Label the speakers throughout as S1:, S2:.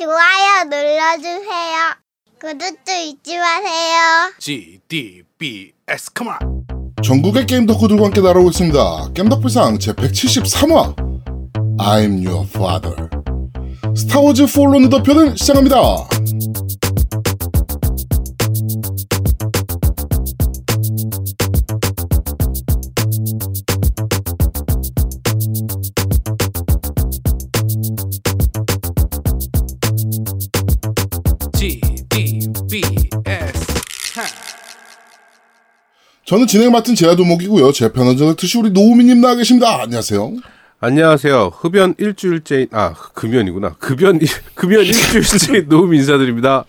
S1: 좋아요 눌러주세요. 구독도 잊지 마세요.
S2: GDBS come on.
S3: 전국의 게임 덕후들과 함께 날아오고 있습니다. 겜덕비상 제 173화 I'm your father 스타워즈 폴로니더 편을 시작합니다. 저는 진행 맡은 제아도목이고요. 제 편은 저는 트시 우리 노우미님 나와 계십니다. 안녕하세요.
S4: 안녕하세요. 흡연 일주일째인 아 금연이구나. 급연 일- 급연 일주일째인 노움 인사드립니다.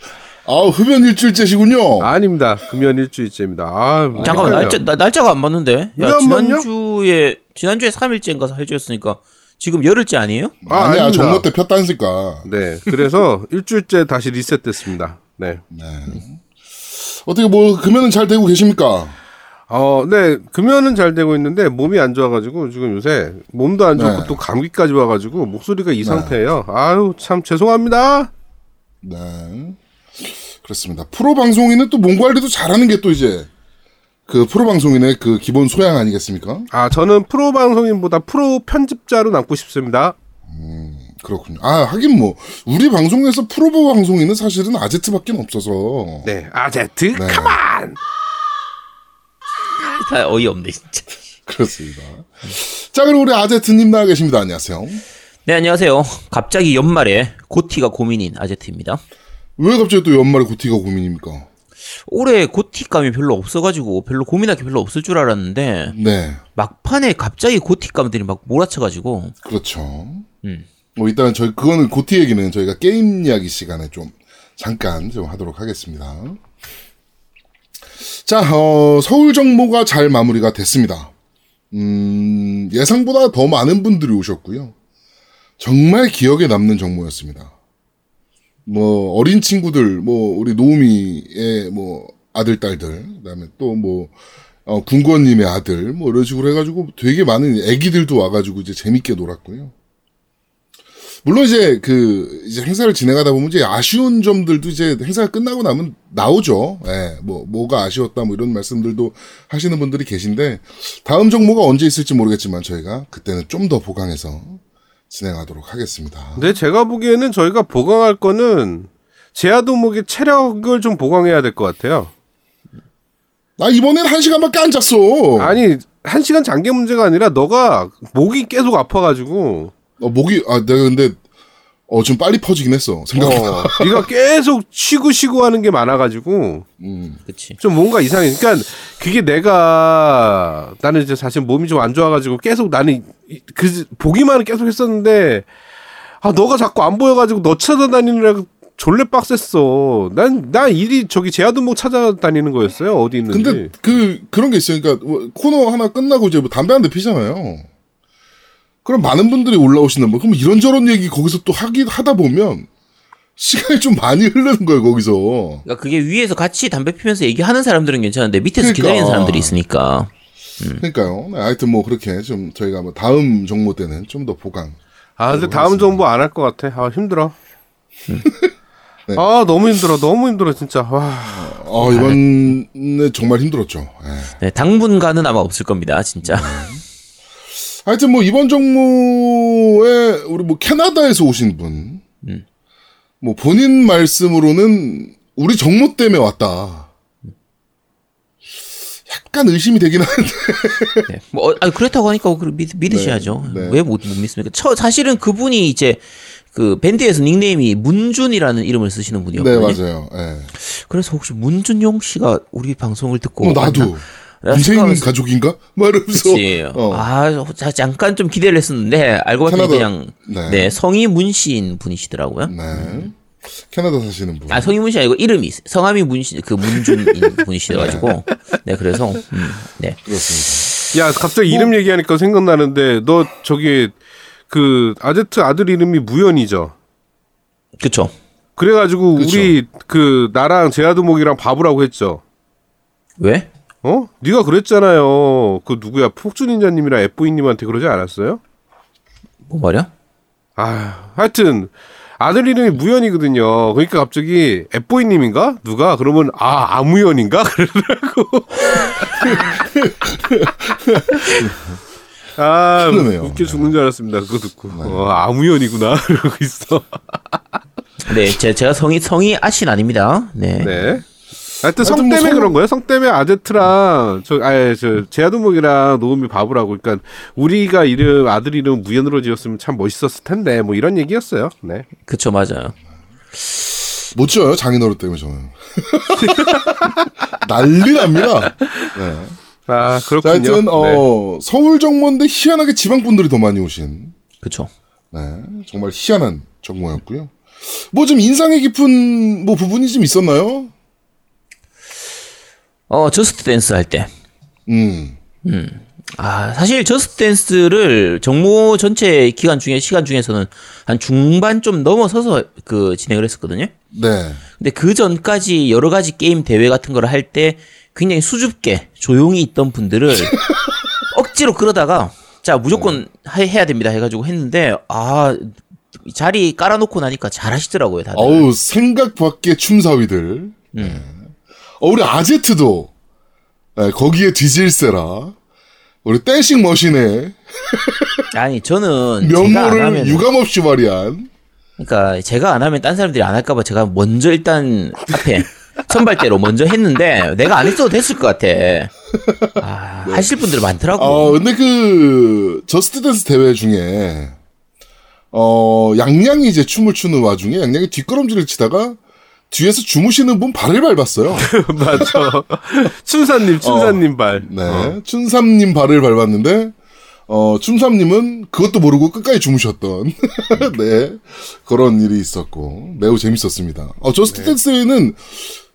S3: 아 흡연 일주일째시군요.
S4: 아닙니다. 금연 일주일째입니다. 아
S5: 잠깐만. 날짜 나, 날짜가 안 맞는데. 야? 지난주에 지난주에 3일째인가 해주셨으니까 지금 열흘째 아니에요?
S4: 아,
S3: 아니야
S4: 아닙니다.
S3: 정모 때 폈다니까.
S4: 네. 그래서 일주일째 다시 리셋됐습니다. 네.
S3: 어떻게 뭐 금연은 잘 되고 계십니까?
S4: 어, 네. 금연은 잘 되고 있는데 몸이 안 좋아가지고 지금 요새 몸도 안 좋고
S3: 네.
S4: 또 감기까지 와가지고 목소리가 이 상태예요. 아유 참 죄송합니다.
S3: 네. 그렇습니다. 프로 방송인은 또 몸 관리도 잘하는 게 또 이제 그 프로 방송인의 그 기본 소양 아니겠습니까?
S4: 아 저는 프로 방송인보다 프로 편집자로 남고 싶습니다.
S3: 그렇군요. 아 하긴 뭐 우리 방송에서 프로 방송인은 사실은 아제트밖에 없어서
S4: 네. 아제트
S3: 네.
S4: 카만.
S5: 다 어이없네 진짜.
S3: 그렇습니다. 자 그럼 우리 아제트님 나와 계십니다. 안녕하세요.
S5: 네 안녕하세요. 갑자기 연말에 고티가 고민인 아제트입니다.
S3: 왜 갑자기 또 연말에 고티가 고민입니까?
S5: 올해 고티감이 별로 없어가지고 별로 고민할 게 별로 없을 줄 알았는데
S3: 네,
S5: 막판에 갑자기 고티감들이 막 몰아쳐가지고
S3: 그렇죠.
S5: 음.
S3: 뭐 일단 저희 그거는 고티 얘기는 저희가 게임 이야기 시간에 좀 잠깐 좀 하도록 하겠습니다. 자, 어, 서울 정모가 잘 마무리가 됐습니다. 음, 예상보다 더 많은 분들이 오셨고요. 정말 기억에 남는 정모였습니다. 뭐 어린 친구들, 뭐 우리 노우미의 뭐 아들 딸들, 그 다음에 또 뭐 어, 군권님의 아들, 뭐 이런 식으로 해가지고 되게 많은 애기들도 와가지고 이제 재밌게 놀았고요. 물론 이제 그 이제 행사를 진행하다 보면 이제 아쉬운 점들도 이제 행사가 끝나고 나면 나오죠. 예, 뭐 뭐가 아쉬웠다 뭐 이런 말씀들도 하시는 분들이 계신데 다음 정모가 언제 있을지 모르겠지만 저희가 그때는 좀 더 보강해서 진행하도록 하겠습니다.
S4: 근데 제가 보기에는 저희가 보강할 거는 제아도목의 체력을 좀 보강해야 될 것 같아요.
S3: 나 이번엔 한 시간밖에 안 잤어.
S4: 아니 한 시간 장기 문제가 아니라 너가 목이 계속 아파가지고
S3: 어, 목이 아 내가 근데 어 좀 빨리 퍼지긴 했어. 생각보다.
S4: 어, 네가 계속 쉬고 쉬고 하는 게 많아가지고
S3: 음.
S5: 그치.
S4: 좀 뭔가 이상해. 그러니까 그게 내가 나는 이제 사실 몸이 좀 안 좋아가지고 계속 나는 이- 그 보기만은 계속 했었는데 아 너가 자꾸 안 보여가지고 너 찾아다니느라 졸래 빡셌어. 난 나 일이 저기 제아도목 찾아다니는 거였어요. 어디 있는지.
S3: 근데 그 그런 게 있어요. 그러니까 뭐 코너 하나 끝나고 이제 뭐 담배 한 대 피잖아요. 그럼 많은 분들이 올라오시는 뭐 그럼 이런저런 얘기 거기서 또 하기 하다 보면 시간이 좀 많이 흐르는 거예요 거기서.
S5: 그러니까 그게 위에서 같이 담배 피면서 얘기하는 사람들은 괜찮은데 밑에서
S3: 그러니까.
S5: 기다리는 사람들이 있으니까.
S3: 그러니까요. 네, 하여튼 뭐 그렇게 좀 저희가 뭐 다음 정모 때는 좀 더 보강.
S4: 아 근데 다음 정보 안 할 것 같아. 아 힘들어.
S3: 네.
S4: 아 너무 힘들어. 너무 힘들어 진짜. 와.
S3: 어 이번에 정말 힘들었죠. 예.
S5: 네, 당분간은 아마 없을 겁니다 진짜.
S3: 하여튼 뭐 이번 정모에 우리 뭐 캐나다에서 오신 분,
S5: 음.
S3: 뭐 본인 말씀으로는 우리 정모 때문에 왔다. 약간 의심이 되긴 하는데.
S5: 네. 뭐 어, 아니, 그렇다고 하니까 그 믿, 믿으셔야죠.
S3: 네, 네.
S5: 왜못 믿습니까? 처, 사실은 그분이 이제 그 밴드에서 닉네임이 문준이라는 이름을 쓰시는
S3: 네
S5: 분이었거든요.
S3: 맞아요. 예.
S5: 그래서 혹시 문준용 씨가 우리 방송을 듣고
S3: 어 나도
S5: 왔나? 생각하면서-
S3: 가족인가? 말하면서. 어.
S5: 아, 자, 잠깐 좀 기대를 했었는데 알고 봤더니 그냥
S3: 네.
S5: 네. 성이 문씨인 분이시더라고요.
S3: 네. 캐나다 사시는 분.
S5: 아 성이 문씨 아니고 이름이 성함이 문씨 그 문준인 분이시더가지고 네 그래서 음, 네
S3: 그렇습니다.
S4: 야 갑자기
S3: 뭐
S4: 이름 얘기하니까 생각나는데 너 저기 그 아제트 아들 이름이 무연이죠.
S5: 그쵸.
S4: 그래가지고
S3: 그쵸.
S4: 우리 그 나랑 제아두목이랑 바보라고 했죠.
S5: 왜?
S4: 어? 네가 그랬잖아요. 그 누구야? 폭주닌자님이랑 F보이님한테 그러지 않았어요?
S5: 뭐 말이야?
S4: 아, 하여튼 아들 이름이 무연이거든요. 그러니까 갑자기 앱보이님인가 누가 그러면 아 아무연인가 그러더라고. 아
S3: 그러네요.
S4: 웃겨 죽는 줄 알았습니다. 그거 듣고 어, 아무연이구나 이러고 있어.
S5: 네, 제, 제가 성이 성이 아신 아닙니다. 네.
S4: 네. 하여튼 성
S3: 하여튼 뭐
S4: 때문에
S3: 성-
S4: 그런 거예요. 성 때문에 아제트랑 저 아예 저 제아두목이랑 노음이 바보라고. 그러니까 우리가 이름 아들 이름 무연으로 지었으면 참 멋있었을 텐데 뭐 이런 얘기였어요. 네.
S5: 그쵸 맞아요.
S3: 못 지어요 장인어른 때문에 저는 난리 납니다. 네.
S4: 아
S3: 자,
S4: 그렇군요.
S3: 하여튼
S4: 네.
S3: 어, 서울 정모인데 희한하게 지방 분들이 더 많이 오신
S5: 그쵸.
S3: 네, 정말 희한한 정모였고요. 뭐 좀 인상이 깊은 뭐 부분이 좀 있었나요?
S5: 어 Just Dance 할 때.
S3: 음,
S5: 아, 사실 Just Dance를 정모 전체 기간 중에 시간 중에서는 한 중반 좀 넘어서서 그 진행을 했었거든요.
S3: 네,
S5: 근데 그 전까지 여러 가지 게임 대회 같은 거를 할때 굉장히 수줍게 조용히 있던 분들을 억지로 끌어다가 자 무조건 하- 해야 됩니다 해 가지고 했는데 아 자리 깔아놓고 나니까 잘하시더라고요 다들.
S3: 어우 생각 밖의 춤사위들. 네. 어, 우리 아제트도 네, 거기에 뒤질세라. 우리 댄싱 머신에
S5: 아니 저는
S3: 면모를 유감없이 발휘한.
S5: 그러니까 제가 안 하면 딴 사람들이 안 할까봐 제가 먼저 일단 앞에 선발대로 먼저 했는데 내가 안 했어도 됐을 것 같아. 아, 하실 분들 많더라고.
S3: 어, 근데 그, Just Dance 대회 중에, 어, 양양이 이제 춤을 추는 와중에 양양이 뒷걸음질을 치다가 뒤에서 주무시는 분 발을 밟았어요.
S4: 맞아. 춘삼님, 춘삼님 발.
S3: 네.
S4: 어.
S3: 춘삼님 발을 밟았는데, 어, 춘삼님은 그것도 모르고 끝까지 주무셨던, 네. 그런 일이 있었고, 매우 재밌었습니다. 어, Just Dance 대회는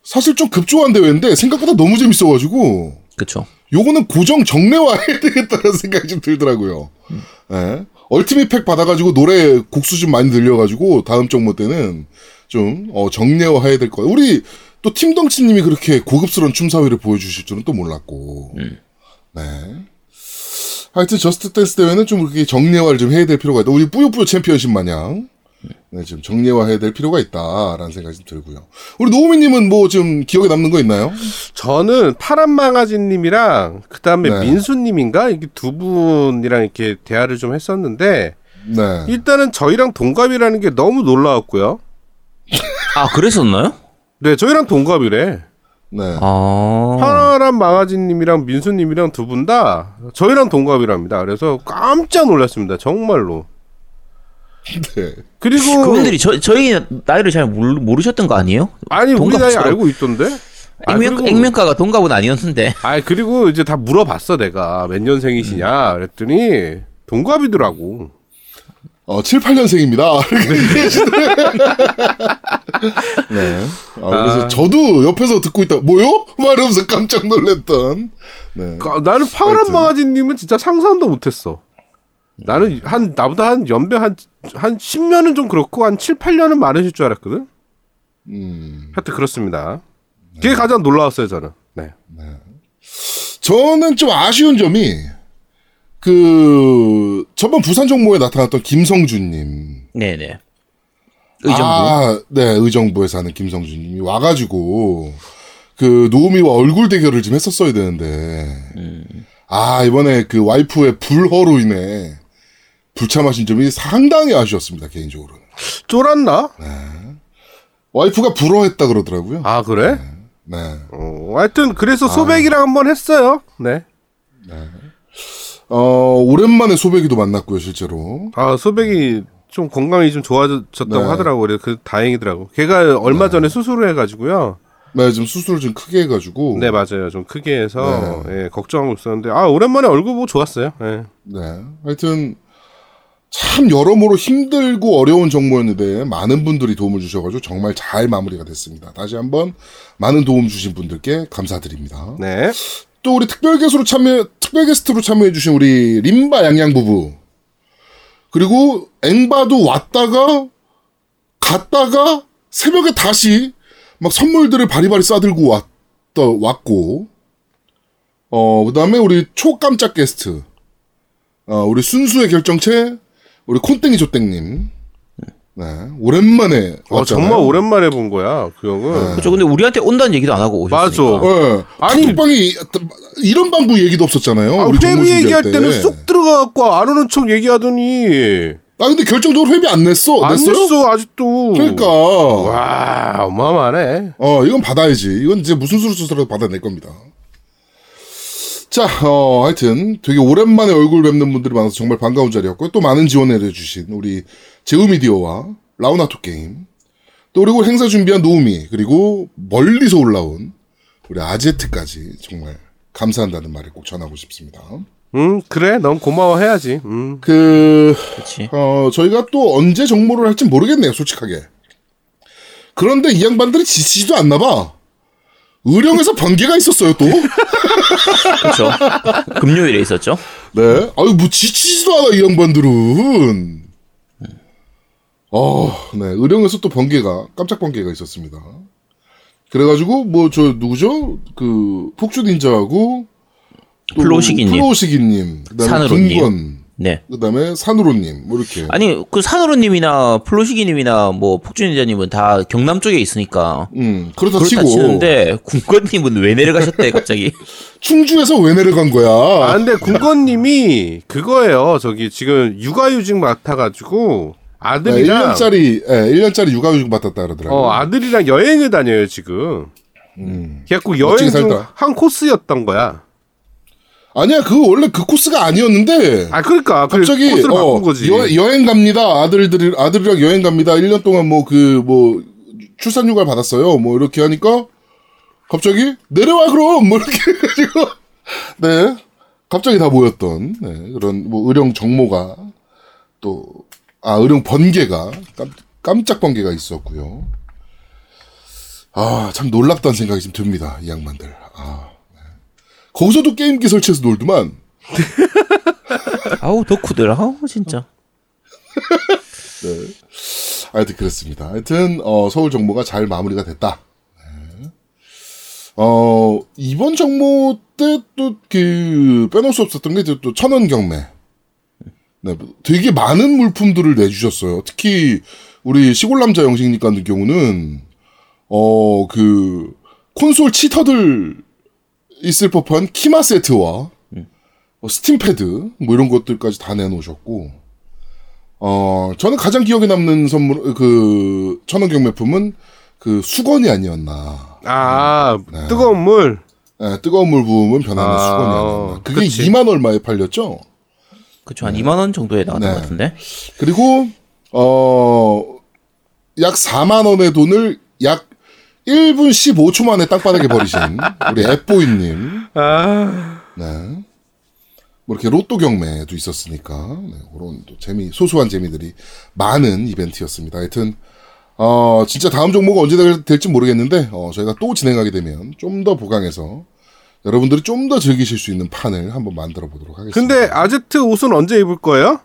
S3: 사실 좀 급조한 대회인데, 생각보다 너무 재밌어가지고,
S5: 그쵸.
S3: 요거는 고정 정례화해야 되겠다는 생각이 좀 들더라고요. 예. ultimate 팩 받아가지고 노래 곡수 좀 많이 늘려가지고 다음 정모 때는 좀, 어, 정례화해야 될 거예요. 우리 또 팀덩치님이 그렇게 고급스러운 춤사위를 보여주실 줄은 또 몰랐고. 네. 하여튼 Just Dance 대회는 좀 그렇게 정례화를 좀 해야 될 필요가 있다. 우리 뿌요뿌요 챔피언십 마냥. 네, 좀 정례화해야 될 필요가 있다라는 생각이 좀 들고요. 우리 노우미님은 뭐좀 기억에 남는 거 있나요?
S4: 저는 파란 망아지님이랑 그 다음에
S3: 네.
S4: 민수님인가 이게 두 분이랑 이렇게 대화를 좀 했었는데
S3: 네.
S4: 일단은 저희랑 동갑이라는 게 너무 놀라웠고요.
S5: 아, 그랬었나요?
S4: 네, 저희랑 동갑이래.
S3: 네.
S5: 아.
S4: 파란 망아지님이랑 민수님이랑 두 분 다 저희랑 동갑이랍니다. 그래서 깜짝 놀랐습니다. 정말로.
S3: 네.
S4: 그리고
S5: 그분들이 저, 저희 나이를 잘 모르, 모르셨던 거 아니에요?
S4: 아니 우리 나이. 알고 있던데. 아,
S5: 액면,
S4: 그리고-
S5: 액면가가 동갑은 아니었는데.
S4: 아 그리고 이제 다 물어봤어 내가 몇 년생이시냐 그랬더니 동갑이더라고.
S3: 어, 7, 8년생입니다. 네. 아, 그래서 저도 옆에서 듣고 있다, 뭐요? 말하면서 깜짝 놀랐던. 네.
S4: 까- 나는 파란. 마가진님은 진짜 상상도 못했어. 나는 한 나보다 한 연배 한한 10년은 좀 그렇고 한 7, 8년은 많으실 줄 알았거든.
S3: 음,
S4: 하여튼 그렇습니다. 그게 가장 놀라웠어요 저는. 네.
S3: 저는 좀 아쉬운 점이, 그, 저번 부산 정모에 나타났던 김성준님.
S5: 네네. 의정부.
S3: 아, 네, 의정부에서 하는 김성준님이 와가지고, 그, 노우미와 얼굴 대결을 좀 했었어야 되는데, 아, 이번에 그 와이프의 불허로 인해 불참하신 점이 상당히 아쉬웠습니다, 개인적으로는.
S4: 쫄았나?
S3: 와이프가 불허했다 그러더라고요.
S4: 아 그래?
S3: 네.
S4: 어, 하여튼 그래서 소백이랑 한번 했어요. 네.
S3: 어, 오랜만에 소백이도 만났고요, 실제로.
S4: 아 소백이 좀 건강이 좀 좋아졌다고
S3: 네.
S4: 하더라고. 그래서 그 다행이더라고. 걔가 얼마 전에 수술을 해가지고요.
S3: 네, 지금 수술을 좀 크게 해가지고.
S4: 네 맞아요. 좀 크게 해서 예, 걱정하고 있었는데 아 오랜만에 얼굴 보고 좋았어요. 예.
S3: 네. 하여튼, 참 여러모로 힘들고 어려운 정모였는데, 많은 분들이 도움을 주셔가지고 정말 잘 마무리가 됐습니다. 다시 한번 많은 도움 주신 분들께 감사드립니다.
S4: 네.
S3: 또 우리 특별 게스트로 참여, 특별 게스트로 참여해 주신 우리 림바 양양 부부. 그리고 앵바도 왔다가, 갔다가, 새벽에 다시 막 선물들을 바리바리 싸들고 왔, 왔고, 어, 그 다음에 우리 초깜짝 게스트. 어, 우리 순수의 결정체, 우리 콘땡이 조땡님. 네, 오랜만에
S4: 어,
S3: 왔잖아요.
S4: 정말 오랜만에 본 거야 그 형은.
S5: 그렇죠. 근데 우리한테 온다는 얘기도 안 하고 오셨으니까.
S4: 맞아.
S3: 네.
S4: 아니-
S3: 카톡방이 이런 방구 얘기도 없었잖아요.
S4: 아,
S3: 우리
S4: 회비 얘기할
S3: 때.
S4: 때는 쏙 들어가갖고 안 오는 척 얘기하더니
S3: 아 근데 결정적으로 회비 안 냈어.
S4: 안
S3: 냈어요?
S4: 냈어 아직도.
S3: 그러니까.
S4: 와 어마어마하네.
S3: 어, 이건 받아야지. 이건 이제 무슨 수로 써서라도 받아낼 겁니다. 자, 어, 하여튼 되게 오랜만에 얼굴 뵙는 분들이 많아서 정말 반가운 자리였고요. 또 많은 지원을 해주신 우리 제우미디어와 라우나토 게임, 또 그리고 행사 준비한 노우미, 그리고 멀리서 올라온 우리 아제트까지 정말 감사한다는 말을 꼭 전하고 싶습니다.
S4: 음 그래 넌 고마워해야지. 음.
S3: 그,
S5: 그렇지.
S3: 어, 저희가 또 언제 정모를 할지 모르겠네요, 솔직하게. 그런데 이 양반들이 지치지도 않나 봐. 의령에서 번개가 있었어요, 또.
S5: 그렇죠. 금요일에 있었죠.
S3: 네. 아유, 뭐 지치지도 않아, 이 양반들은. 어, 네. 의령에서 또 번개가, 깜짝 번개가 있었습니다. 그래가지고, 뭐, 저, 누구죠? 그, 폭주 닌자하고, 또
S5: 플로시기님.
S3: 플로시기님. 그 다음에
S5: 산으로님. 네.
S3: 그 다음에 산으로님. 뭐, 이렇게.
S5: 아니 그 산으로님이나 플로시기님이나 뭐 폭주닌자님은 다 경남 쪽에 있으니까
S3: 음, 그렇다
S5: 그렇다
S3: 치고.
S5: 치는데 군권님은 왜 내려가셨대 갑자기?
S3: 충주에서 왜 내려간 거야?
S4: 아 근데 군건님이 그거예요. 저기 지금 육아휴직 맡아가지고
S3: 네,
S4: 아들이랑
S3: 1년짜리, 예, 1년짜리 육아휴직 받았다 그러더라고요.
S4: 어 아들이랑 여행을 다녀요 지금.
S3: 음.
S4: 그래갖고
S3: 멋지게
S4: 여행 중. 한 코스였던 거야.
S3: 아니야, 그거 원래 그 코스가 아니었는데.
S4: 아 그러니까 그
S3: 갑자기
S4: 코스를
S3: 어,
S4: 바꾼 거지.
S3: 여, 여행 갑니다. 아들들이 아들이랑 여행 갑니다. 1년 동안 뭐 그 뭐 출산 휴가를 받았어요. 뭐 이렇게 하니까 갑자기 내려와 그럼 뭐 이렇게 해가지고 네 갑자기 다 모였던 네, 그런 뭐 의령 정모가 또 아 의령 번개가 깜, 깜짝 번개가 있었고요. 아 참 놀랍다는 생각이 좀 듭니다. 이 양반들. 아 네. 거기서도 게임기 설치해서 놀더만.
S5: 아우 덕후들 아우 진짜.
S3: 하여튼 그렇습니다. 하여튼 어, 서울 정모가 잘 마무리가 됐다. 네. 어 이번 정모 때 또 그 빼놓을 수 없었던 게 또 천원 경매. 네, 되게 많은 물품들을 내주셨어요. 특히 우리 시골 남자 영식님 같은 경우는 어 그 콘솔 치터들 있을 법한 키마 세트와 어, 스팀 패드 뭐 이런 것들까지 다 내놓으셨고 어, 저는 가장 기억에 남는 선물, 그, 천원 경매품은 그 수건이 아니었나.
S4: 아
S3: 네.
S4: 뜨거운 물.
S3: 예, 뜨거운 물 부으면 변하는
S4: 아,
S3: 수건이 아니었나. 그게
S4: 그치.
S3: 2만 얼마에 팔렸죠?
S5: 그쵸 한 2만 원 정도에 나왔던
S3: 네.
S5: 것 같은데.
S3: 그리고, 어, 약 4만 원의 돈을 약 1분 15초 만에 땅바닥에 버리신 우리 앱보이님.
S4: 아
S3: 네. 뭐 이렇게 로또 경매도 있었으니까 네, 그런 또 재미 소소한 재미들이 많은 이벤트였습니다. 하여튼 어 진짜 다음 종목은 언제 될- 될지 모르겠는데 어 저희가 또 진행하게 되면 좀 더 보강해서 여러분들이 좀 더 즐기실 수 있는 판을 한번 만들어 보도록 하겠습니다.
S4: 근데 아제트 옷은 언제 입을 거예요?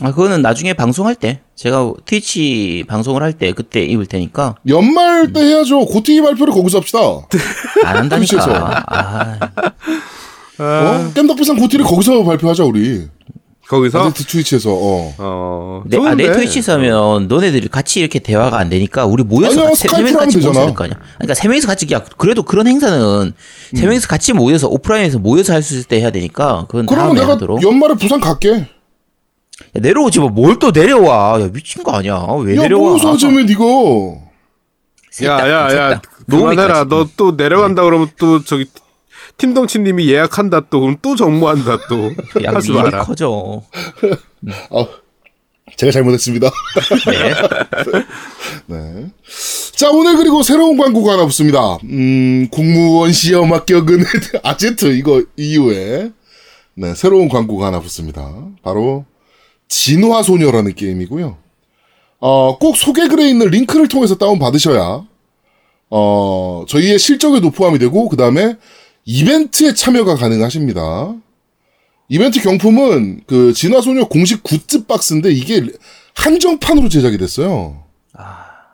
S5: 아 그거는 나중에 방송할 때 제가 트위치 방송을 할 때 그때 입을 테니까
S3: 연말 때 해야죠. 고티기 발표를 거기서 합시다. 어?
S5: 안
S3: 트위치에서.
S5: 한다니까. 아,
S3: 어? 깸덕비상 고티를 거기서 발표하자 우리.
S4: 거기서
S3: 아제트 트위치에서. 어.
S4: 어
S5: 내, 아, 내
S4: 좋은데.
S5: 트위치에서 하면 너네들이 같이 이렇게 대화가 안 되니까 우리 모여서
S3: 아니야,
S5: 같이, 세 명이서 같이 모여서
S3: 되잖아.
S5: 할거 아니야. 그러니까 세 명이서 같이 야 그래도 그런 행사는 세 명이서 같이 모여서 오프라인에서 모여서 할 수 있을 때 해야 되니까 그건
S3: 그러면 내가
S5: 하도록.
S3: 연말에 부산 갈게.
S5: 야, 내려오지 뭐뭘또 내려와. 야 미친 거 아니야. 왜
S3: 야,
S5: 내려와?
S3: 모여서 하자면 니가.
S4: 야야야.
S5: 노미까지.
S4: 너또 내려간다 그러면 또 저기 팀동치님이 예약한다 또 그럼 또 정모한다 또
S5: 야
S4: 하지
S5: 일이
S4: 마라.
S5: 커져.
S3: 아, 제가 잘못했습니다.
S5: 네.
S3: 네. 자, 오늘 그리고 새로운 광고가 하나 붙습니다. 음, 공무원 시험 합격은 아제트 이거 이후에 네, 새로운 광고가 하나 붙습니다. 바로 진화 소녀라는 게임이고요. 어, 꼭 소개글에 있는 링크를 통해서 다운 받으셔야 어, 저희의 실적에도 포함이 되고 그 다음에 이벤트에 참여가 가능하십니다. 이벤트 경품은 그 진화소녀 공식 굿즈 박스인데 이게 한정판으로 제작이 됐어요.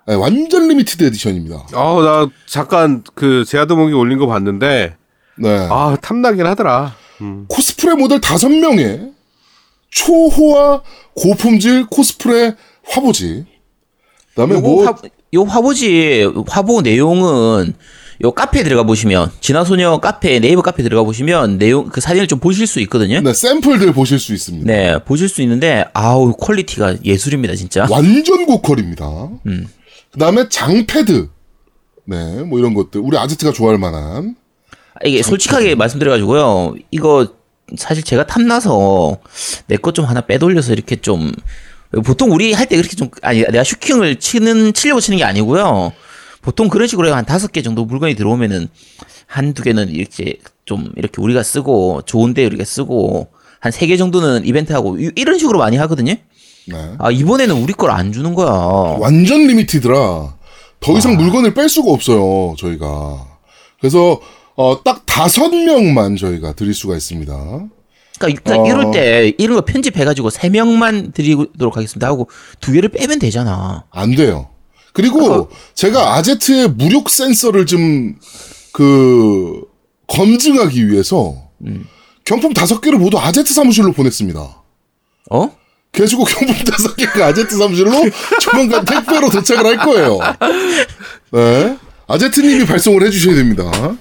S3: 네, 완전 limited edition입니다.
S4: 어 나 잠깐 그 제아드몽이 올린 거 봤는데
S3: 네.
S4: 아 탐나긴 하더라.
S3: 코스프레 모델 다섯 명의 초호화 고품질 코스프레 화보지. 그다음에 뭐
S5: 화, 요 화보지 화보 내용은 요 카페에 들어가 보시면 진화소녀 카페 네이버 카페 들어가 보시면 내용 그 사진을 좀 보실 수 있거든요.
S3: 네, 샘플들 보실 수 있습니다.
S5: 네, 보실 수 있는데 아우 quality가 예술입니다, 진짜.
S3: 완전 고퀄입니다.
S5: 음.
S3: 그다음에 장패드. 네, 뭐 이런 것들 우리 아지트가 좋아할 만한.
S5: 아, 이게 솔직하게 말씀드려 가지고요. 이거 사실 제가 탐나서 내 것 좀 하나 빼돌려서 이렇게 좀 보통 우리 할 때 그렇게 좀 아니 내가 슈킹을 치는 치려고 치는 게 아니고요. 보통 그런 식으로 한 다섯 개 정도 물건이 들어오면은 한두 개는 이렇게 좀 이렇게 우리가 쓰고 좋은데 우리가 쓰고 한 세 개 정도는 이벤트 하고 이- 이런 식으로 많이 하거든요.
S3: 네.
S5: 아 이번에는 우리 걸 안 주는 거야.
S3: 완전 limited라 더 이상 물건을 뺄 수가 없어요, 저희가. 그래서 어, 딱 다섯 명만 저희가 드릴 수가 있습니다.
S5: 그러니까, 그러니까
S3: 어.
S5: 이럴 때 이런 거 편집해가지고 세 명만 드리도록 하겠습니다 하고 두 개를 빼면 되잖아.
S3: 안 돼요. 그리고 제가 아제트의 무력 센서를 좀 그 검증하기 위해서 경품 다섯 개를 모두 아제트 사무실로 보냈습니다.
S5: 어?
S3: 그래가지고 경품 다섯 개가 아제트 사무실로 조만간 택배로 도착을 할 거예요. 네. 아제트님이 발송을 해주셔야 됩니다.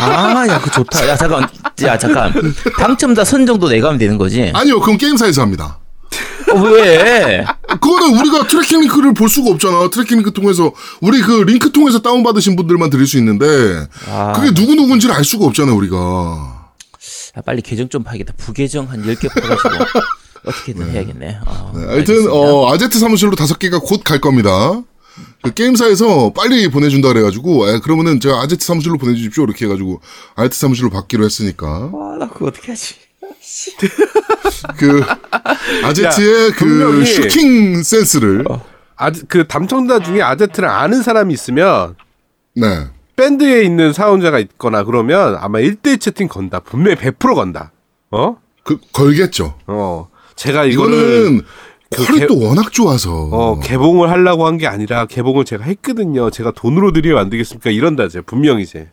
S5: 아, 야, 그 좋다. 야, 잠깐, 야, 잠깐. 당첨자 선정도 내가 하면 되는 거지.
S3: 아니요, 그건 게임사에서 합니다.
S5: 어, 왜?
S3: 그거는 우리가 tracking 링크를 볼 수가 없잖아. tracking 링크 통해서 우리 그 링크 통해서 다운 받으신 분들만 드릴 수 있는데
S5: 아.
S3: 그게 누구 누군지를 알 수가 없잖아 우리가.
S5: 야, 빨리 계정 좀 파야겠다. 부계정 한 10개 파가지고. 어떻게든 해야겠네. 어,
S3: 네, 하여튼. 어, 아제트 사무실로 다섯 개가 곧 갈 겁니다. 그 게임사에서 빨리 보내준다 그래가지고 에, 그러면은 제가 아제트 사무실로 보내주십시오 이렇게 해가지고 아제트 사무실로 받기로 했으니까
S5: 아, 나 그거 어떻게 하지?
S3: 그 아제트의 그
S4: 분명히-
S3: 슈팅 센스를
S4: 아그 담청자 중에 아제트를 아는 사람이 있으면
S3: 네
S4: 밴드에 있는 사용자가 있거나 그러면 아마 1대1 채팅 건다. 분명히 100% 건다. 어?
S3: 그 걸겠죠.
S4: 어. 제가
S3: 이거는
S4: 그
S3: 퀄이
S4: 개-
S3: 또 워낙 좋아서
S4: 어, 개봉을 하려고 한 게 아니라 개봉을 제가 했거든요. 제가 돈으로 드리면 안 되겠습니까? 이런다, 제 분명히 제.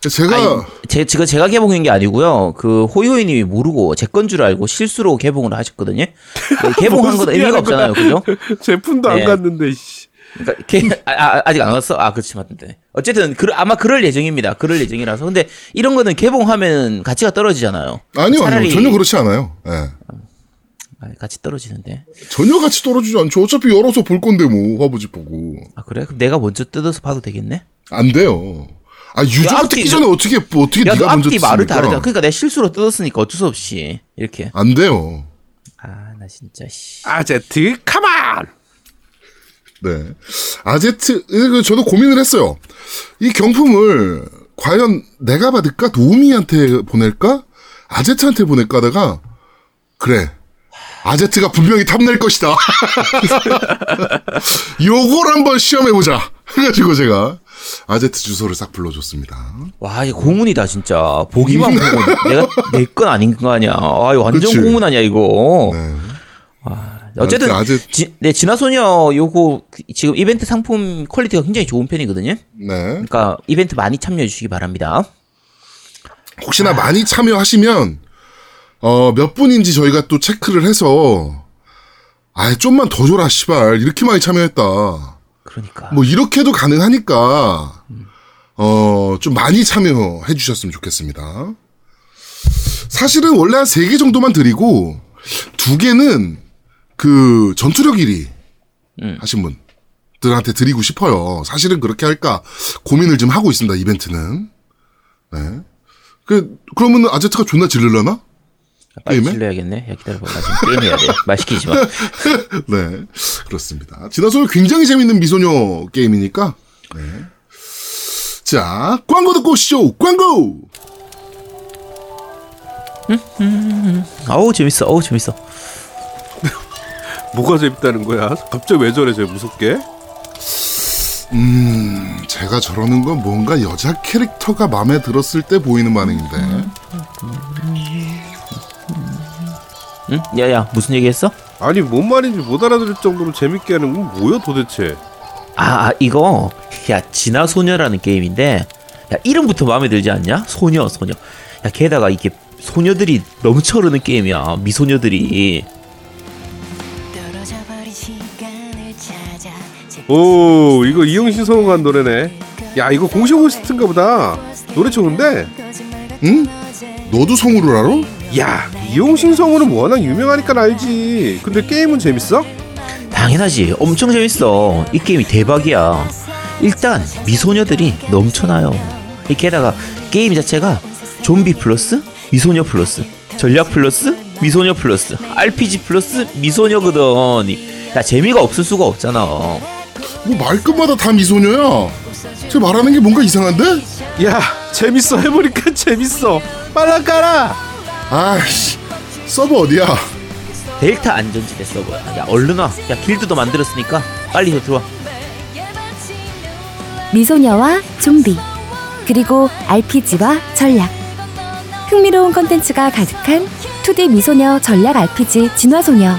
S3: 제가
S5: 아니, 제, 제가, 제가 개봉한 게 아니고요. 그, 호요이님이 모르고 제 건 줄 알고 실수로 개봉을 하셨거든요. 그 개봉한
S4: 소리
S5: 의미가. 없잖아요. 그죠?
S4: 제품도
S5: 네.
S4: 안 갔는데, 씨.
S5: 그러니까 개- 아, 아, 직안 왔어? 아, 그렇지 맞는데. 어쨌든 그, 아마 그럴 예정입니다. 그럴 예정이라서. 근데 이런 거는 개봉하면 가치가 떨어지잖아요.
S3: 아니요, 아니요. 전혀 그렇지 않아요. 예.
S5: 아, 같이 떨어지는데.
S3: 전혀 같이 떨어지지 않죠. 어차피 열어서 볼 건데, 뭐, 화보지 보고.
S5: 아 그래? 그럼 내가 먼저 뜯어서 봐도 되겠네?
S3: 안 돼요. 아, 유저가
S5: 앞뒤-
S3: 뜯기 전에 어떻게, 뭐 어떻게
S5: 야, 너
S3: 네가 먼저
S5: 앞뒤 말을? 다르잖아. 그러니까 내가 실수로 뜯었으니까 어쩔 수 없이 이렇게.
S3: 안 돼요.
S5: 아 나 진짜 씨.
S4: 아제트, 카만!
S3: 네. 아제트, 그 저도 고민을 했어요. 이 경품을 과연 내가 받을까? 도우미한테 보낼까? 아제트한테 보낼까 하다가, 그래. 아제트가 분명히 탐낼 것이다. 요걸 한번 시험해보자. 해가지고 제가 아제트 주소를 싹 불러줬습니다.
S5: 와 이거 고문이다 진짜. 보기만 보고 내가 내 건 아닌 거 아니야. 아 이거 완전
S3: 그치.
S5: 고문 아니야 이거.
S3: 네.
S5: 어쨌든
S3: 아, 아제-
S5: 지, 네 진화소녀 요거 그- 지금 이벤트 상품 quality가 굉장히 좋은 편이거든요.
S3: 네.
S5: 그러니까 이벤트 많이 참여해 주시기 바랍니다.
S3: 혹시나 많이 참여하시면 어, 몇 분인지 저희가 또 체크를 해서 아, 좀만 더 줘라, 씨발. 이렇게 많이 참여했다.
S5: 그러니까.
S3: 뭐 이렇게도 가능하니까 어, 좀 많이 참여해 주셨으면 좋겠습니다. 사실은 원래 한세개 정도만 드리고 두 개는 그 전투력 1위 하신 분 들한테 드리고 싶어요. 사실은 그렇게 할까 고민을 좀 하고 있습니다. 이벤트는. 네. 그 그러면 아제트가 존나 질르려나?
S5: 빨리
S3: 게임에?
S5: 질러야겠네. 야 기다려봐. 나 지금 게임해야 돼. 말 시키지 마.
S3: 네, 그렇습니다. 지나서 굉장히 재밌는 미소녀 게임이니까. 네. 자, 광고 듣고 오시죠. 광고!
S5: 어우 재밌어. 어우 재밌어.
S4: 뭐가 재밌다는 거야? 갑자기 왜 저래, 쟤 무섭게?
S3: 제가 저러는 건 뭔가 여자 캐릭터가 마음에 들었을 때 보이는 반응인데.
S5: 응? 야야 무슨 얘기했어?
S4: 아니, 뭔 말인지 못 알아들을 정도로 재밌게 하는 건 뭐야, 도대체?
S5: 아, 아, 이거 야 진화 소녀라는 게임인데 야 이름부터 마음에 들지 않냐? 소녀 소녀. 야 게다가 이게 소녀들이 넘쳐흐르는 게임이야. 미소녀들이.
S4: 오 이거 이용신 성우한 노래네. 야 이거 공식 호스트인가 보다. 노래 좋은데.
S3: 응? 너도 성우를 알아?
S4: 야 이용신 성우는 워낙 유명하니까 알지. 근데 게임은 재밌어?
S5: 당연하지. 엄청 재밌어. 이 게임이 대박이야. 일단 미소녀들이 넘쳐나요. 이 게다가 게임 자체가 좀비 플러스 미소녀 플러스 전략 플러스 미소녀 플러스 RPG 플러스 미소녀거든. 야 재미가 없을 수가 없잖아.
S3: 뭐 말끝마다 다 미소녀야. 쟤 말하는 게 뭔가 이상한데?
S4: 야 재밌어 해보니까 재밌어. 빨라 까라.
S3: 아이씨, 서버 어디야?
S5: 델타 안전지대 서버야. 야 얼른 와. 야 길드도 만들었으니까 빨리 더 들어와.
S6: 미소녀와 좀비 그리고 RPG와 전략 흥미로운 컨텐츠가 가득한 2D 미소녀 전략 RPG 진화소녀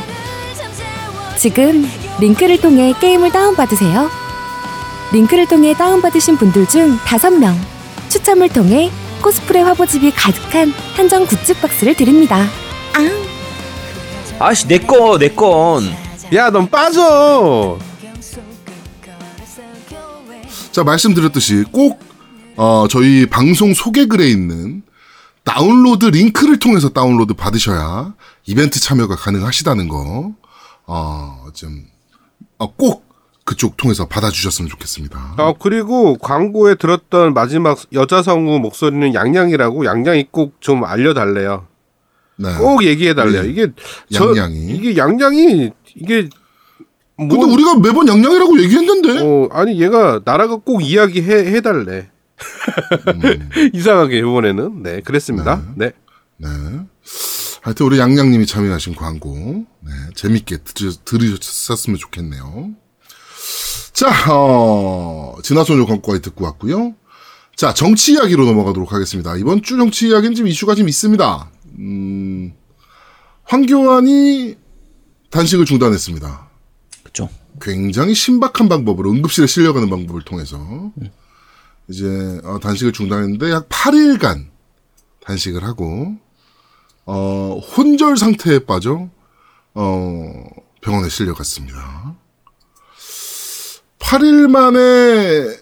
S6: 지금 링크를 통해 게임을 다운받으세요 링크를 통해 다운받으신 분들 중 5명 추첨을 통해 코스프레 화보집이 가득한 한정 굿즈 박스를 드립니다 아
S5: 아씨 내꺼 내건.
S4: 야 넌 빠져.
S3: 자, 말씀드렸듯이 꼭, 어, 저희 방송 소개글에 있는 다운로드 링크를 통해서 다운로드 받으셔야 이벤트 참여가 가능하시다는 거, 어, 좀, 어, 꼭 그쪽 통해서 받아주셨으면 좋겠습니다.
S4: 어 그리고 광고에 들었던 마지막 여자 성우 목소리는 양양이라고 양양이 꼭 좀 알려달래요.
S3: 네.
S4: 꼭 얘기해달래요.
S3: 네.
S4: 이게 저-
S3: 양양이.
S4: 이게 양양이 이게
S3: 근데
S4: 뭐-
S3: 우리가 매번 양양이라고 얘기했는데?
S4: 어 아니 얘가 나라가 꼭 이야기해 해달래.
S3: 음.
S4: 이상하게 이번에는 네 그랬습니다. 네.
S3: 네. 하여튼 우리 양양님이 참여하신 광고, 네, 재밌게 들, 들으셨으면 좋겠네요. 자, 어, 진화소녀 광고까지 듣고 왔고요. 자, 정치 이야기로 넘어가도록 하겠습니다. 이번 주 정치 이야기는 좀 이슈가 좀 있습니다. 음, 황교안이 단식을 중단했습니다.
S5: 그쵸.
S3: 굉장히 신박한 방법으로 응급실에 실려가는 방법을 통해서 이제 어, 단식을 중단했는데 약 8일간 단식을 하고 어, 혼절 상태에 빠져 어, 병원에 실려갔습니다. 8일 만에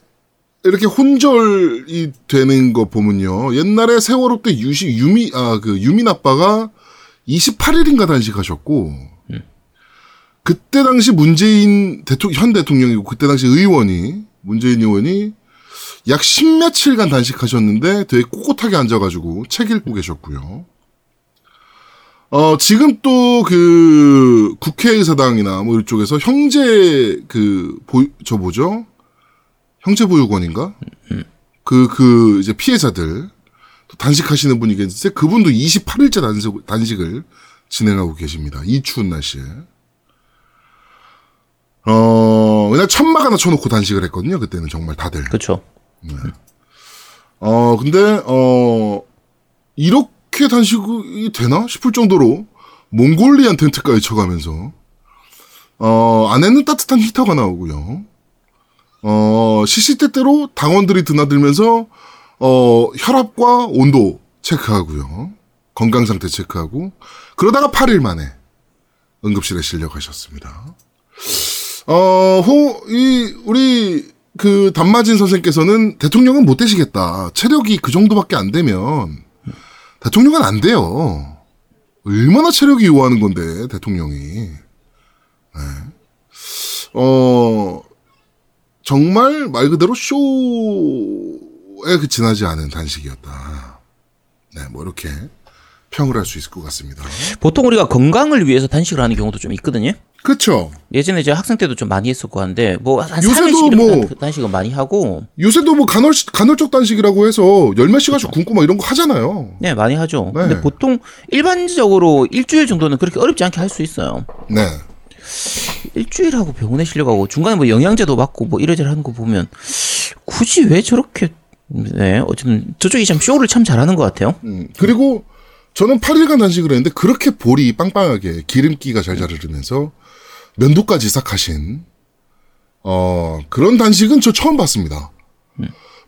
S3: 이렇게 혼절이 되는 거 보면요. 옛날에 세월호 때 유시 유미 아 그 유민 아빠가 28일인가 단식하셨고 그때 당시 문재인 대통령, 현 대통령이고 그때 당시 의원이, 문재인 의원이 약 십며칠간 단식하셨는데 되게 꼿꼿하게 앉아가지고 책 읽고 계셨고요. 어, 지금 또 그 국회의사당이나 뭐 이쪽에서 형제 그, 보, 저 뭐죠? 형제보육원인가? 그, 그, 이제 피해자들, 또 단식하시는 분이 계신데 그분도 28일째 단식, 단식을 진행하고 계십니다. 이 추운 날씨에. 어, 그냥 천막 하나 쳐놓고 단식을 했거든요. 그때는 정말 다들.
S5: 그쵸.
S3: 어, 근데, 어, 이렇게 단식이 되나 싶을 정도로 몽골리안 텐트까지 쳐가면서, 어, 안에는 따뜻한 히터가 나오고요. 어, 시시때때로 당원들이 드나들면서, 어, 혈압과 온도 체크하고요. 건강 상태 체크하고, 그러다가 8일 만에 응급실에 실려가셨습니다. 어, 호, 이, 우리, 그, 단마진 선생께서는 대통령은 못 되시겠다. 체력이 그 정도밖에 안 되면, 대통령은 안 돼요. 얼마나 체력이 요하는 건데, 대통령이. 네. 어, 정말 말 그대로 쇼에 그 지나지 않은 단식이었다. 네, 뭐 이렇게 평을 할 수 있을 것 같습니다.
S5: 보통 우리가 건강을 위해서 단식을 하는 경우도 좀 있거든요.
S3: 그쵸.
S5: 예전에 제가 학생 때도 좀 많이 했었고 한데 뭐한
S3: 요새도
S5: 3일씩
S3: 뭐-
S5: 단식을 많이 하고
S3: 요새도 뭐 간헐, 간헐적 단식이라고 해서 열몇 시간씩 굶고 막 이런 거 하잖아요.
S5: 네 많이 하죠.
S3: 네.
S5: 근데 보통 일반적으로 일주일 정도는 그렇게 어렵지 않게 할 수 있어요.
S3: 네.
S5: 일주일 하고 병원에 실려가고 중간에 뭐 영양제도 받고 뭐 이래저래 하는 거 보면 굳이 왜 저렇게 네 어쨌든 저쪽이 참 쇼를 참 잘하는 것 같아요.
S3: 음, 그리고 저는 8일간 단식을 했는데 그렇게 볼이 빵빵하게 기름기가 잘 자르르면서 면도까지 싹 하신 어, 그런 단식은 저 처음 봤습니다.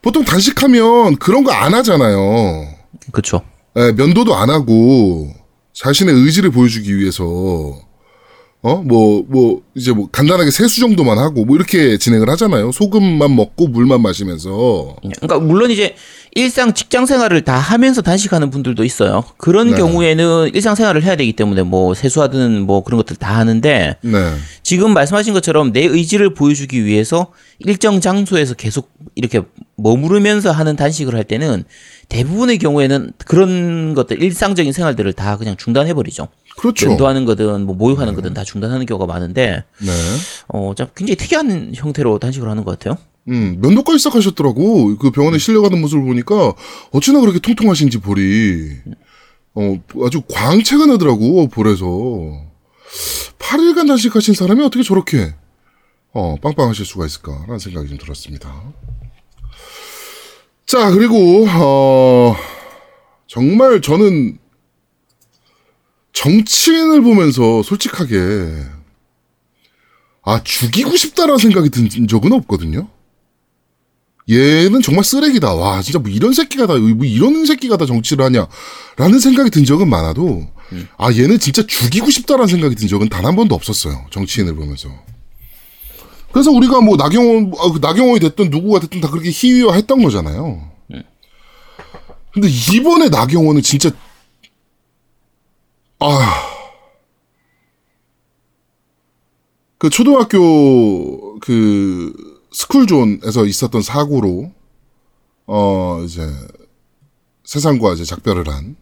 S3: 보통 단식하면 그런 거 안 하잖아요.
S5: 그렇죠.
S3: 예, 면도도 안 하고 자신의 의지를 보여주기 위해서 어, 뭐, 뭐, 이제 뭐, 간단하게 세수 정도만 하고, 뭐, 이렇게 진행을 하잖아요. 소금만 먹고 물만 마시면서.
S5: 그러니까 물론 이제 일상 직장 생활을 다 하면서 단식하는 분들도 있어요. 그런
S3: 네.
S5: 경우에는 일상 생활을 해야 되기 때문에 뭐 세수하든 뭐 그런 것들 다 하는데
S3: 네.
S5: 지금 말씀하신 것처럼 내 의지를 보여주기 위해서 일정 장소에서 계속 이렇게 머무르면서 하는 단식을 할 때는 대부분의 경우에는 그런 것들 일상적인 생활들을 다 그냥 중단해 버리죠.
S3: 그렇죠.
S5: 면도하는 거든 뭐 목욕하는 거든 다 중단하는 경우가 많은데
S3: 네.
S5: 어, 참 굉장히 특이한 형태로 단식을 하는 것 같아요.
S3: 음, 면도까지 시작하셨더라고. 그 병원에 실려가는 모습을 보니까 어찌나 그렇게 통통하신지 볼이. 어, 아주 광채가 나더라고, 볼에서. 8일간 단식하신 사람이 어떻게 저렇게, 어, 빵빵하실 수가 있을까라는 생각이 좀 들었습니다. 자, 그리고, 어, 정말 저는 정치인을 보면서 솔직하게, 아, 죽이고 싶다라는 생각이 든 적은 없거든요? 얘는 정말 쓰레기다. 와, 진짜 뭐 이런 새끼가 다, 뭐 이런 새끼가 다 정치를 하냐. 라는 생각이 든 적은 많아도, 아, 얘는 진짜 죽이고 싶다라는 생각이 든 적은 단 한 번도 없었어요. 정치인을 보면서. 그래서 우리가 뭐 나경원, 아, 그 나경원이 됐든 누구가 됐든 다 그렇게 희위화 했던 거잖아요. 근데 이번에 나경원은 진짜, 아, 그 초등학교 그 스쿨존에서 있었던 사고로 어 이제 세상과 이제 작별을 한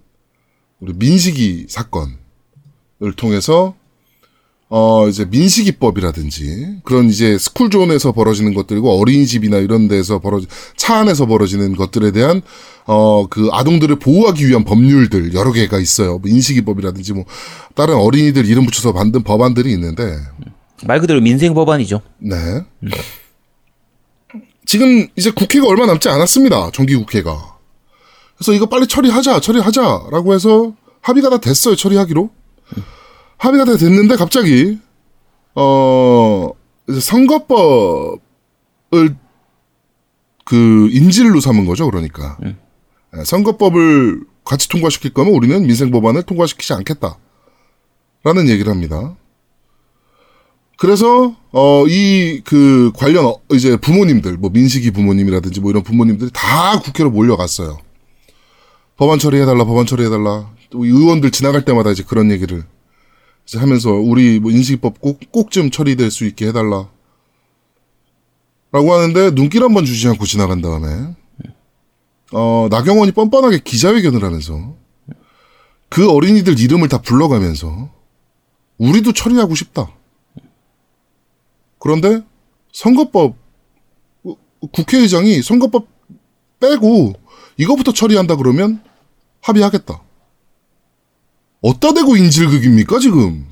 S3: 우리 민식이 사건을 통해서 어 이제 민식이법이라든지 그런 이제 스쿨존에서 벌어지는 것들과 어린이집이나 이런 데서 벌어지 차 안에서 벌어지는 것들에 대한 어 그 아동들을 보호하기 위한 법률들 여러 개가 있어요. 뭐 인식이법이라든지 뭐 다른 어린이들 이름 붙여서 만든 법안들이 있는데
S5: 말 그대로 민생 법안이죠.
S3: 네. 지금 이제 국회가 얼마 남지 않았습니다. 정기국회가. 그래서 이거 빨리 처리하자, 처리하자라고 해서 합의가 다 됐어요. 처리하기로. 합의가 다 됐는데 갑자기 어 이제 선거법을 그 인질로 삼은 거죠. 그러니까 예, 선거법을 같이 통과시킬 거면 우리는 민생 법안을 통과시키지 않겠다라는 얘기를 합니다. 그래서 어 이 그 관련 어, 이제 부모님들 뭐 민식이 부모님이라든지 뭐 이런 부모님들이 다 국회로 몰려갔어요. 법안 처리해달라, 법안 처리해달라. 또 의원들 지나갈 때마다 이제 그런 얘기를 하면서 우리 뭐 인식법 꼭 꼭 좀 처리될 수 있게 해달라. 라고 하는데 눈길 한번 주지 않고 지나간 다음에 어 나경원이 뻔뻔하게 기자회견을 하면서 그 어린이들 이름을 다 불러가면서 우리도 처리하고 싶다. 그런데 선거법 어, 국회의장이 선거법 빼고 이거부터 처리한다 그러면 합의하겠다. 어디다 대고 인질극입니까 지금?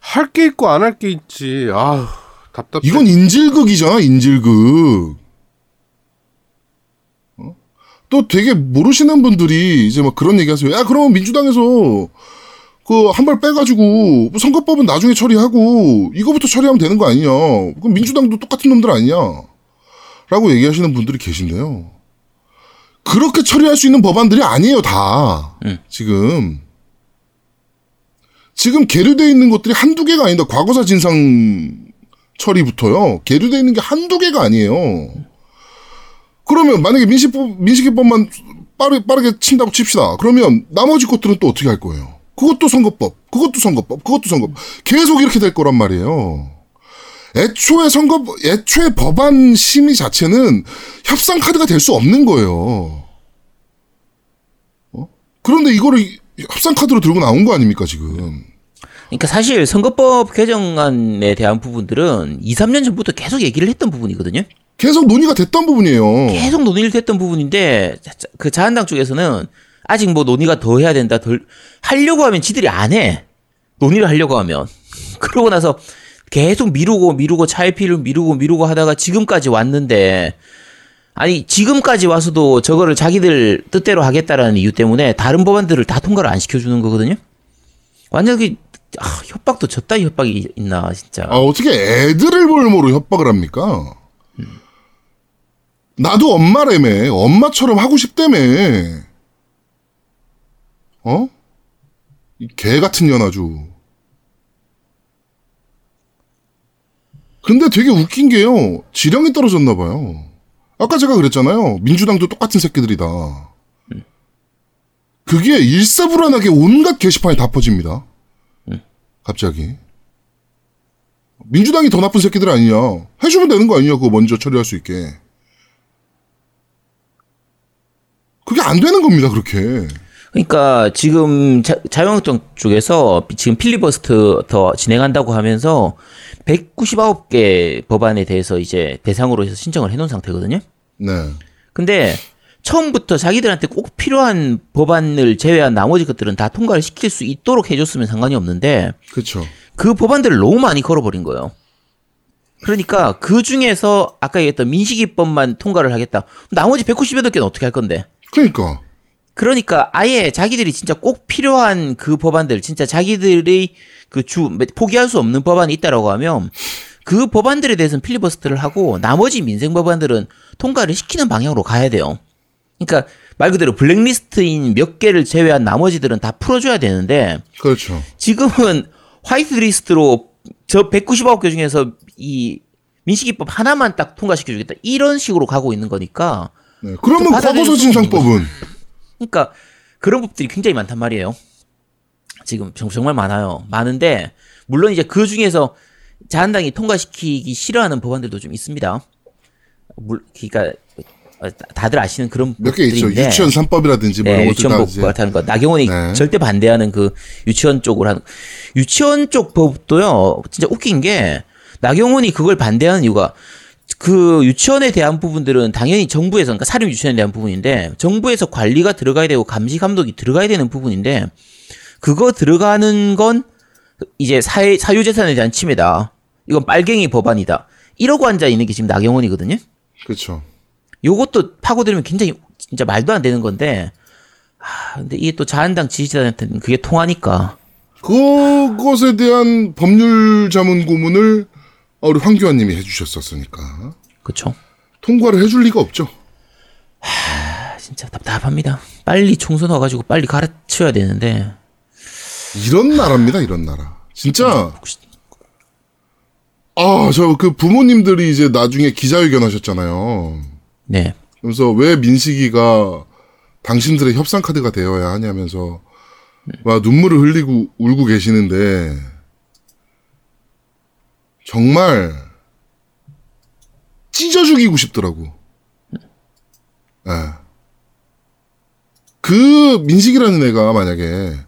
S4: 할 게 있고 안 할 게 있지. 아 답답해.
S3: 이건 인질극이잖아 인질극. 어? 또 되게 모르시는 분들이 이제 막 그런 얘기하세요. 야 그러면 민주당에서 그 한 발 빼가지고 뭐 선거법은 나중에 처리하고 이거부터 처리하면 되는 거 아니냐? 그럼 민주당도 똑같은 놈들 아니냐? 라고 얘기하시는 분들이 계신데요. 그렇게 처리할 수 있는 법안들이 아니에요 다 지금 지금 계류돼 있는 것들이 한두 개가 아니다. 과거사 진상 처리부터요. 계류돼 있는 게 한두 개가 아니에요. 그러면 만약에 민식법 민식이법만 빠르, 빠르게 친다고 칩시다. 그러면 나머지 것들은 또 어떻게 할 거예요? 그것도 선거법, 그것도 선거법, 그것도 선거법. 계속 이렇게 될 거란 말이에요. 애초에 선거, 애초에 법안 심의 자체는 협상 카드가 될 수 없는 거예요. 어? 그런데 이거를 협상 카드로 들고 나온 거 아닙니까, 지금?
S5: 그러니까 사실 선거법 개정안에 대한 부분들은 2, 3년 전부터 계속 얘기를 했던 부분이거든요.
S3: 계속 논의가 됐던 부분이에요.
S5: 계속 논의를 됐던 부분인데 그 자한당 쪽에서는 아직 뭐 논의가 더 해야 된다. 덜 하려고 하면 지들이 안 해. 논의를 하려고 하면. 그러고 나서 계속 미루고 미루고 차일피를 미루고 미루고 하다가 지금까지 왔는데 아니 지금까지 와서도 저거를 자기들 뜻대로 하겠다라는 이유 때문에 다른 법안들을 다 통과를 안 시켜주는 거거든요. 완전 그 아, 협박도 저따위 협박이 있나 진짜.
S3: 아, 어떻게 애들을 볼모로 협박을 합니까? 나도 엄마라며. 엄마처럼 하고 싶다며. 어? 이개 같은 년 아주. 근데 되게 웃긴 게요. 지령이 떨어졌나 봐요. 아까 제가 그랬잖아요. 민주당도 똑같은 새끼들이다. 그게 일사불란하게 온갖 게시판에 다 퍼집니다. 갑자기. 민주당이 더 나쁜 새끼들 아니냐. 해주면 되는 거 아니냐. 그거 먼저 처리할 수 있게. 그게 안 되는 겁니다. 그렇게.
S5: 그러니까 지금 자, 자유한국당 쪽에서 지금 필리버스터 더 진행한다고 하면서 199개 법안에 대해서 이제 대상으로 해서 신청을 해놓은 상태거든요.
S3: 네.
S5: 근데 처음부터 자기들한테 꼭 필요한 법안을 제외한 나머지 것들은 다 통과를 시킬 수 있도록 해줬으면 상관이 없는데
S3: 그쵸.
S5: 그 법안들을 너무 많이 걸어버린 거예요. 그러니까 그 중에서 아까 얘기했던 민식이법만 통과를 하겠다. 나머지 198개는 어떻게 할 건데?
S3: 그러니까.
S5: 그러니까 아예 자기들이 진짜 꼭 필요한 그 법안들, 진짜 자기들의 그 주, 포기할 수 없는 법안이 있다라고 하면 그 법안들에 대해서는 필리버스터를 하고 나머지 민생 법안들은 통과를 시키는 방향으로 가야 돼요. 그러니까 말 그대로 블랙리스트인 몇 개를 제외한 나머지들은 다 풀어줘야 되는데
S3: 그렇죠.
S5: 지금은 화이트리스트로 저 199개 중에서 이 민식이법 하나만 딱 통과시켜주겠다 이런 식으로 가고 있는 거니까
S3: 네. 그러면
S5: 수
S3: 진상법은
S5: 그러니까 그런 법들이 굉장히 많단 말이에요. 지금 정- 정말 많아요. 많은데 물론 이제 그 중에서 자한당이 통과시키기 싫어하는 법안들도 좀 있습니다. 물, 그러니까 어, 다들 아시는 그런
S3: 몇 개 있죠. 유치원 3법이라든지 뭐
S5: 네,
S3: 이런 것들 다
S5: 유치원법
S3: 이제
S5: 같은 거. 나경원이
S3: 네.
S5: 절대 반대하는 그 유치원 쪽으로 하는 유치원 쪽 법도요. 진짜 웃긴 게 나경원이 그걸 반대하는 이유가 그 유치원에 대한 부분들은 당연히 정부에서 그러니까 사립 유치원에 대한 부분인데 정부에서 관리가 들어가야 되고 감시 감독이 들어가야 되는 부분인데 그거 들어가는 건 이제 사회 사유 재산에 대한 침해다. 이건 빨갱이 법안이다. 이러고 앉아 있는 게 지금 나경원이거든요.
S3: 그렇죠.
S5: 요것도 파고들면 굉장히 진짜 말도 안 되는 건데 아 근데 이게 또 자한당 지지자한테는 그게 통하니까
S3: 그것에 대한 법률 자문 고문을 우리 황교안님이 해주셨었으니까
S5: 그쵸
S3: 통과를 해줄 리가 없죠.
S5: 아, 진짜 답답합니다 빨리 총선 와가지고 빨리 가르쳐야 되는데
S3: 이런 나라입니다. 이런 나라. 진짜. 아, 저 그 부모님들이 이제 나중에 기자회견 하셨잖아요.
S5: 네
S3: 그래서 왜 민식이가 당신들의 협상 카드가 되어야 하냐면서 막 눈물을 흘리고 울고 계시는데 정말 찢어 죽이고 싶더라고. 예. 그 민식이라는 애가 만약에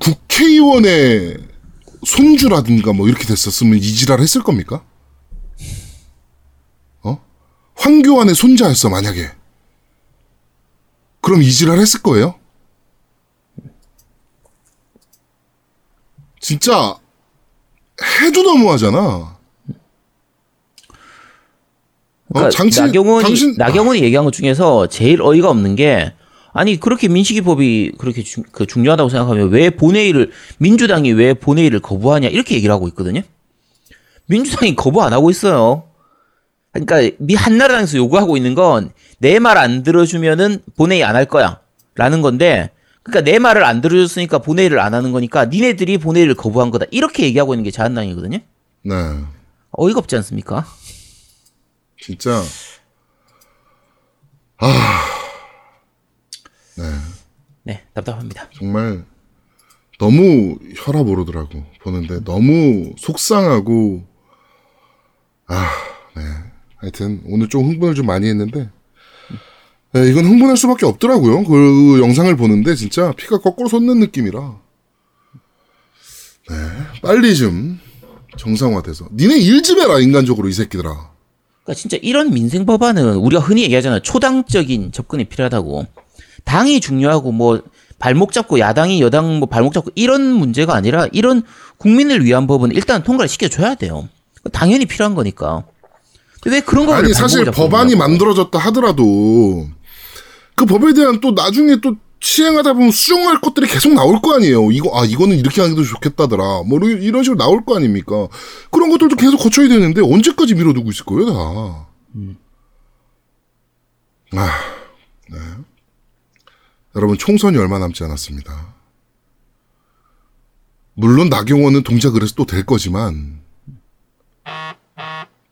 S3: 국회의원의 손주라든가 뭐 이렇게 됐었으면 이지랄 했을 겁니까? 어? 황교안의 손자였어 만약에 그럼 이지랄 했을 거예요? 진짜 해도 너무하잖아. 어,
S5: 그러니까
S3: 장친-
S5: 나경원이
S3: 당신-
S5: 나경원이 얘기한 것 중에서 제일 어이가 없는 게 아니 그렇게 민식이 법이 그렇게 중, 그 중요하다고 생각하면 왜 본회의를 민주당이 왜 본회의를 거부하냐 이렇게 얘기를 하고 있거든요. 민주당이 거부 안 하고 있어요. 그러니까 미 한나라당에서 요구하고 있는 건 내 말 안 들어주면은 본회의 안 할 거야라는 건데 그러니까 내 말을 안 들어줬으니까 본회의를 안 하는 거니까 니네들이 본회의를 거부한 거다 이렇게 얘기하고 있는 게 자한당이거든요.
S3: 네,
S5: 어이가 없지 않습니까?
S3: 진짜
S5: 네 답답합니다.
S3: 정말 너무 혈압 오르더라고 보는데 너무 속상하고 아, 네. 하여튼 오늘 좀 흥분을 좀 많이 했는데 네, 이건 흥분할 수밖에 없더라고요. 그 영상을 보는데 진짜 피가 거꾸로 솟는 느낌이라 네, 빨리 좀 정상화돼서 니네 일 좀 해라 인간적으로 이 새끼들아.
S5: 그러니까 진짜 이런 민생 법안은 우리가 흔히 얘기하잖아요. 초당적인 접근이 필요하다고. 당이 중요하고 뭐 발목 잡고 야당이 여당 뭐 발목 잡고 이런 문제가 아니라 이런 국민을 위한 법은 일단 통과를 시켜줘야 돼요. 당연히 필요한 거니까. 근데 왜 그런 거를
S3: 아니 사실 법안이. 만들어졌다 하더라도 그 법에 대한 또 나중에 또 시행하다 보면 수정할 것들이 계속 나올 거 아니에요. 이거 아 이거는 이렇게 하기도 좋겠다더라. 뭐 이런- 식으로 나올 거 아닙니까? 그런 것들도 계속 거쳐야 되는데 언제까지 미뤄두고 있을 거예요, 다. 아, 네. 여러분 총선이 얼마 남지 않았습니다. 물론 나경원은 동작을 해서 또 될 거지만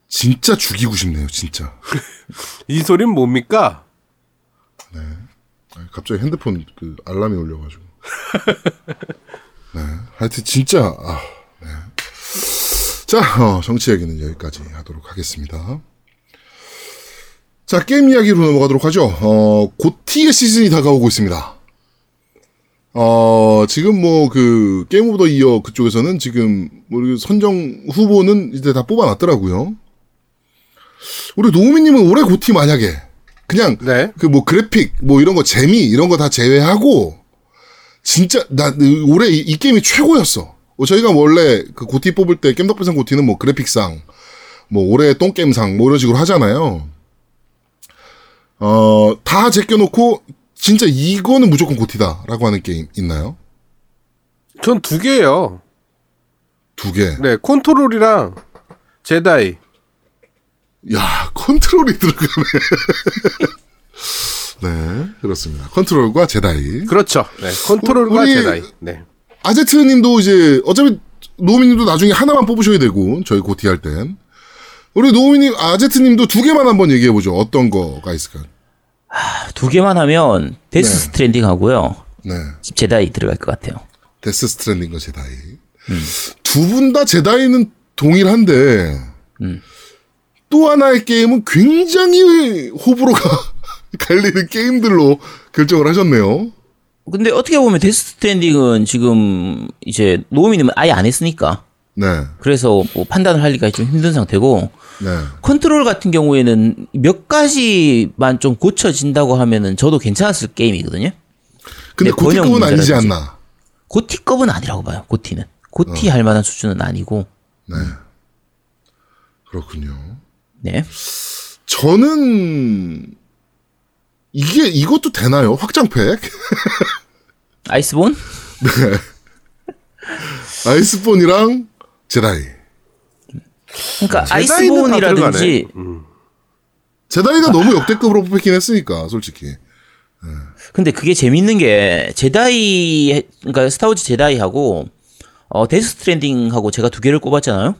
S3: 진짜 죽이고 싶네요, 진짜.
S4: 이 소린 뭡니까?
S3: 아, 갑자기 핸드폰 그 알람이 울려가지고. 네. 하여튼 진짜, 아, 네. 자, 어, 정치 얘기는 여기까지 하도록 하겠습니다. 자, 게임 이야기로 넘어가도록 하죠. 어, GOTY의 시즌이 다가오고 있습니다. 어, 지금 뭐, 그, Game of the Year 그쪽에서는 지금, 우리 선정 후보는 이제 다 뽑아놨더라고요. 우리 노우미님은 올해 GOTY 만약에, 그냥,
S4: 네.
S3: 그뭐 그래픽 뭐 이런 거 재미 이런 거 다 제외하고 진짜 나 올해 이, 이 게임이 최고였어. 어, 저희가 원래 그 GOTY 뽑을 때 겜덕비상 GOTY는 뭐 그래픽상 뭐 올해 똥게임상 뭐 이런 식으로 하잖아요. 어, 다 제껴놓고 진짜 이거는 무조건 GOTY다라고 하는 게임 있나요?
S4: 전 두 개예요.
S3: 두 개.
S4: 네, 컨트롤이랑 제다이.
S3: 야, 컨트롤이 들어가네. 네, 그렇습니다. 컨트롤과 제다이.
S4: 그렇죠. 네, 컨트롤과
S3: 우리-
S4: 제다이. 네.
S3: 아제트님도 이제 어차피 노우미님도 나중에 하나만 뽑으셔야 되고 저희 GOTY 할 땐. 우리 노우미님, 아제트님도 두 개만 한번 얘기해 보죠. 어떤 거가 있을까요?
S5: 두 개만 하면 데스
S3: 네.
S5: 스트랜딩 하고요.
S3: 네,
S5: 제다이 들어갈 것 같아요.
S3: 데스 스트랜딩과 제다이. 두분 다 제다이는 동일한데 또 하나의 게임은 굉장히 호불호가 갈리는 게임들로 결정을 하셨네요.
S5: 근데 어떻게 보면 데스 스트랜딩은 지금 이제 노우미님은 아예 안 했으니까
S3: 네,
S5: 그래서 뭐 판단을 하기가 좀 힘든 상태고
S3: 네,
S5: 컨트롤 같은 경우에는 몇 가지만 좀 고쳐진다고 하면은 저도 괜찮았을 게임이거든요.
S3: 근데 GOTY급은 아니지. 않나.
S5: GOTY급은 아니라고 봐요. GOTY는 GOTY
S3: 어.
S5: 할 만한 수준은 아니고.
S3: 네, 그렇군요.
S5: 네.
S3: 저는 이게 이것도 되나요? 확장팩?
S5: 아이스본?
S3: 아이스본이랑 제다이.
S5: 그러니까 아이스본이라든지
S4: 들어가네.
S3: 제다이가 너무 역대급으로 뽑히긴 했으니까 솔직히.
S5: 근데 그게 재밌는 게 제다이 그러니까 스타워즈 제다이하고 어 데스 스트랜딩하고 제가 두 개를 꼽았잖아요.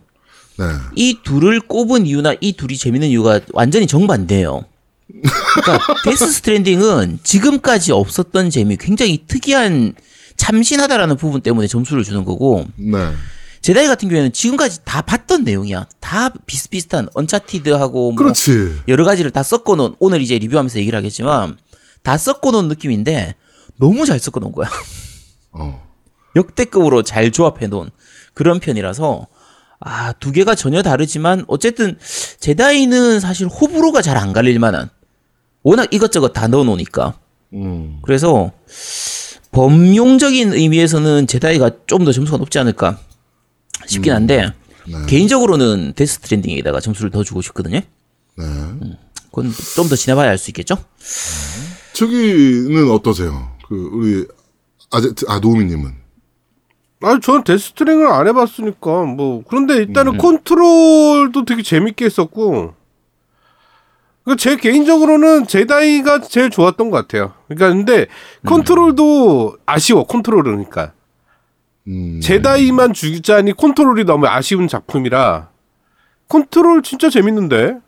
S3: 네.
S5: 이 둘을 꼽은 이유나 이 둘이 재밌는 이유가 완전히 정반대예요. 그러니까 데스 스트랜딩은 지금까지 없었던 재미, 굉장히 특이한 참신하다라는 부분 때문에 점수를 주는 거고
S3: 네.
S5: 제다이 같은 경우에는 지금까지 다 봤던 내용이야. 다 비슷비슷한 언차티드하고 뭐
S3: 그렇지.
S5: 여러 가지를 다 섞어 놓은 오늘 이제 리뷰하면서 얘기를 하겠지만 다 섞어 놓은 느낌인데 너무 잘 섞어 놓은 거야.
S3: 어.
S5: 역대급으로 잘 조합해 놓은 그런 편이라서 아 두 개가 전혀 다르지만 어쨌든 제다이는 사실 호불호가 잘 안 갈릴 만한 워낙 이것저것 다 넣어 놓으니까
S3: 음.
S5: 그래서 범용적인 의미에서는 제다이가 좀 더 점수가 높지 않을까 싶긴 한데 개인적으로는 데스 스트랜딩에다가 점수를 더 주고 싶거든요.
S3: 네.
S5: 그건 좀 더 지나봐야 알 수 있겠죠?
S3: 저기는 어떠세요? 그 우리 아제 아 노우미님은
S4: 아니, 저는 데스트링을 안 해봤으니까, 뭐. 그런데 일단은 컨트롤도 되게 재밌게 했었고, 그제 개인적으로는 제다이가 제일 좋았던 것 같아요. 그러니까 근데 컨트롤도 아쉬워, 컨트롤은 그러니까.
S3: 음.
S4: 제다이만 주자니 컨트롤이 너무 아쉬운 작품이라, 컨트롤 진짜 재밌는데?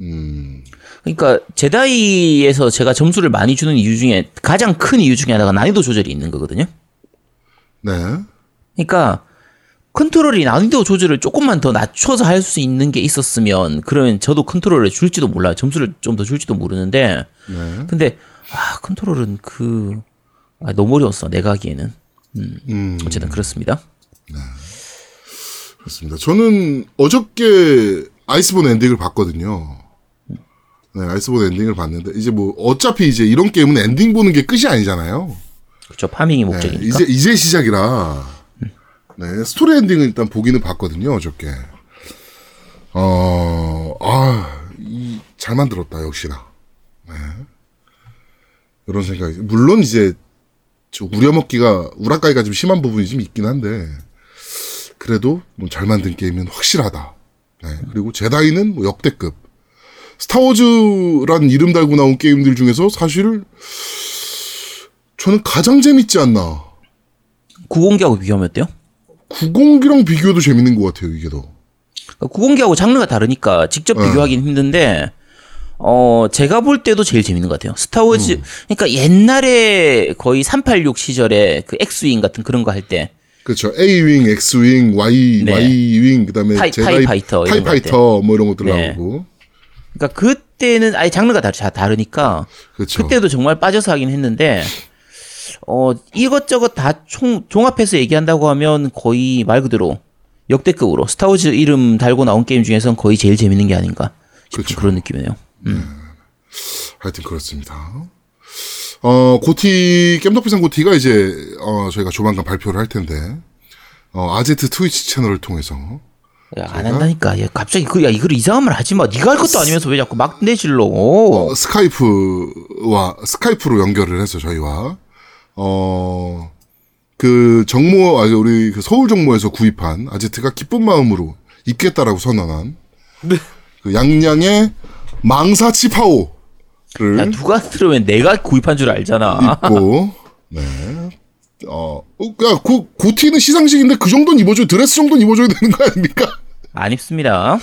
S3: 음.
S5: 그러니까 제다이에서 제가 점수를 많이 주는 이유 중에 가장 큰 이유 중에 하나가 난이도 조절이 있는 거거든요.
S3: 네.
S5: 그러니까 컨트롤이 난이도 조절을 조금만 더 낮춰서 할 수 있는 게 있었으면 그러면 저도 컨트롤을 줄지도 몰라요. 점수를 좀 더 줄지도 모르는데
S3: 네.
S5: 근데 아 컨트롤은 그 아, 너무 어려웠어 내가 하기에는
S3: 음.
S5: 어쨌든 그렇습니다.
S3: 그렇습니다. 저는 어저께 아이스본 엔딩을 봤거든요. 네, 아이스본 엔딩을 봤는데 이제 뭐 어차피 이제 이런 게임은 엔딩 보는 게 끝이 아니잖아요.
S5: 그렇죠 파밍이
S3: 네,
S5: 목적이니까.
S3: 이제 이제 시작이라 네, 스토리 엔딩을 일단 보기는 봤거든요 어저께. 어, 아, 이, 잘 만들었다 역시나. 네. 이런 생각이 물론 이제 저 우려먹기가 우라카이가 좀 심한 부분이 좀 있긴 한데 그래도 뭐 잘 만든 게임은 확실하다. 네, 그리고 제다이는 뭐 역대급. 스타워즈란 이름 달고 나온 게임들 중에서 사실 저는 가장 재밌지 않나.
S5: 구공기하고 비교하면 어때요?
S3: 구공기랑 비교해도 재밌는 것 같아요, 이게 더.
S5: 구공기하고 장르가 다르니까 직접
S3: 어.
S5: 비교하기는 힘든데 어 제가 볼 때도 제일 재밌는 것 같아요. 스타워즈
S3: 음.
S5: 그러니까 옛날에 거의 386 시절에 그 X-Wing 같은 그런 거 할 때
S3: 그렇죠. A-윙, X-윙, Y,
S5: 네.
S3: Y-윙, 그 다음에
S5: TIE-
S3: TIE Fighter
S5: 이런 거
S3: TIE Fighter, 뭐 이런 것들
S5: 네.
S3: 나오고.
S5: 그러니까 그때는 아예 장르가 다, 다 다르니까
S3: 그렇죠.
S5: 그때도 정말 빠져서 하긴 했는데 어 이것저것 다 총 종합해서 얘기한다고 하면 거의 말 그대로 역대급으로 스타워즈 이름 달고 나온 게임 중에선 거의 제일 재밌는 게 아닌가 싶은
S3: 그쵸.
S5: 그런 느낌이네요.
S3: 하여튼 그렇습니다. 어, 고티, 겜덕비상 고티가 이제, 어, 저희가 조만간 발표를 할 텐데, 어, 아제트 트위치 채널을 통해서,
S5: 야, 안 한다니까. 야, 갑자기 그, 야, 이걸 이상한 말 하지 마. 네가 할 것도 아니면서 왜 자꾸 막 내질러.
S3: 어, 스카이프와, 스카이프로 연결을 해서 저희와, 어, 그 정모, 아, 우리 그 서울 정모에서 구입한 아제트가 기쁜 마음으로 입겠다라고 선언한, 그 양양의 망사치 파오를
S5: 야, 누가 들으면 내가 구입한 줄 알잖아.
S3: 입고, 네. 어, 어, 야, 고, 고티는 시상식인데 그 정도는 입어줘야, 드레스 정도는 입어줘야 되는 거 아닙니까?
S5: 안 입습니다.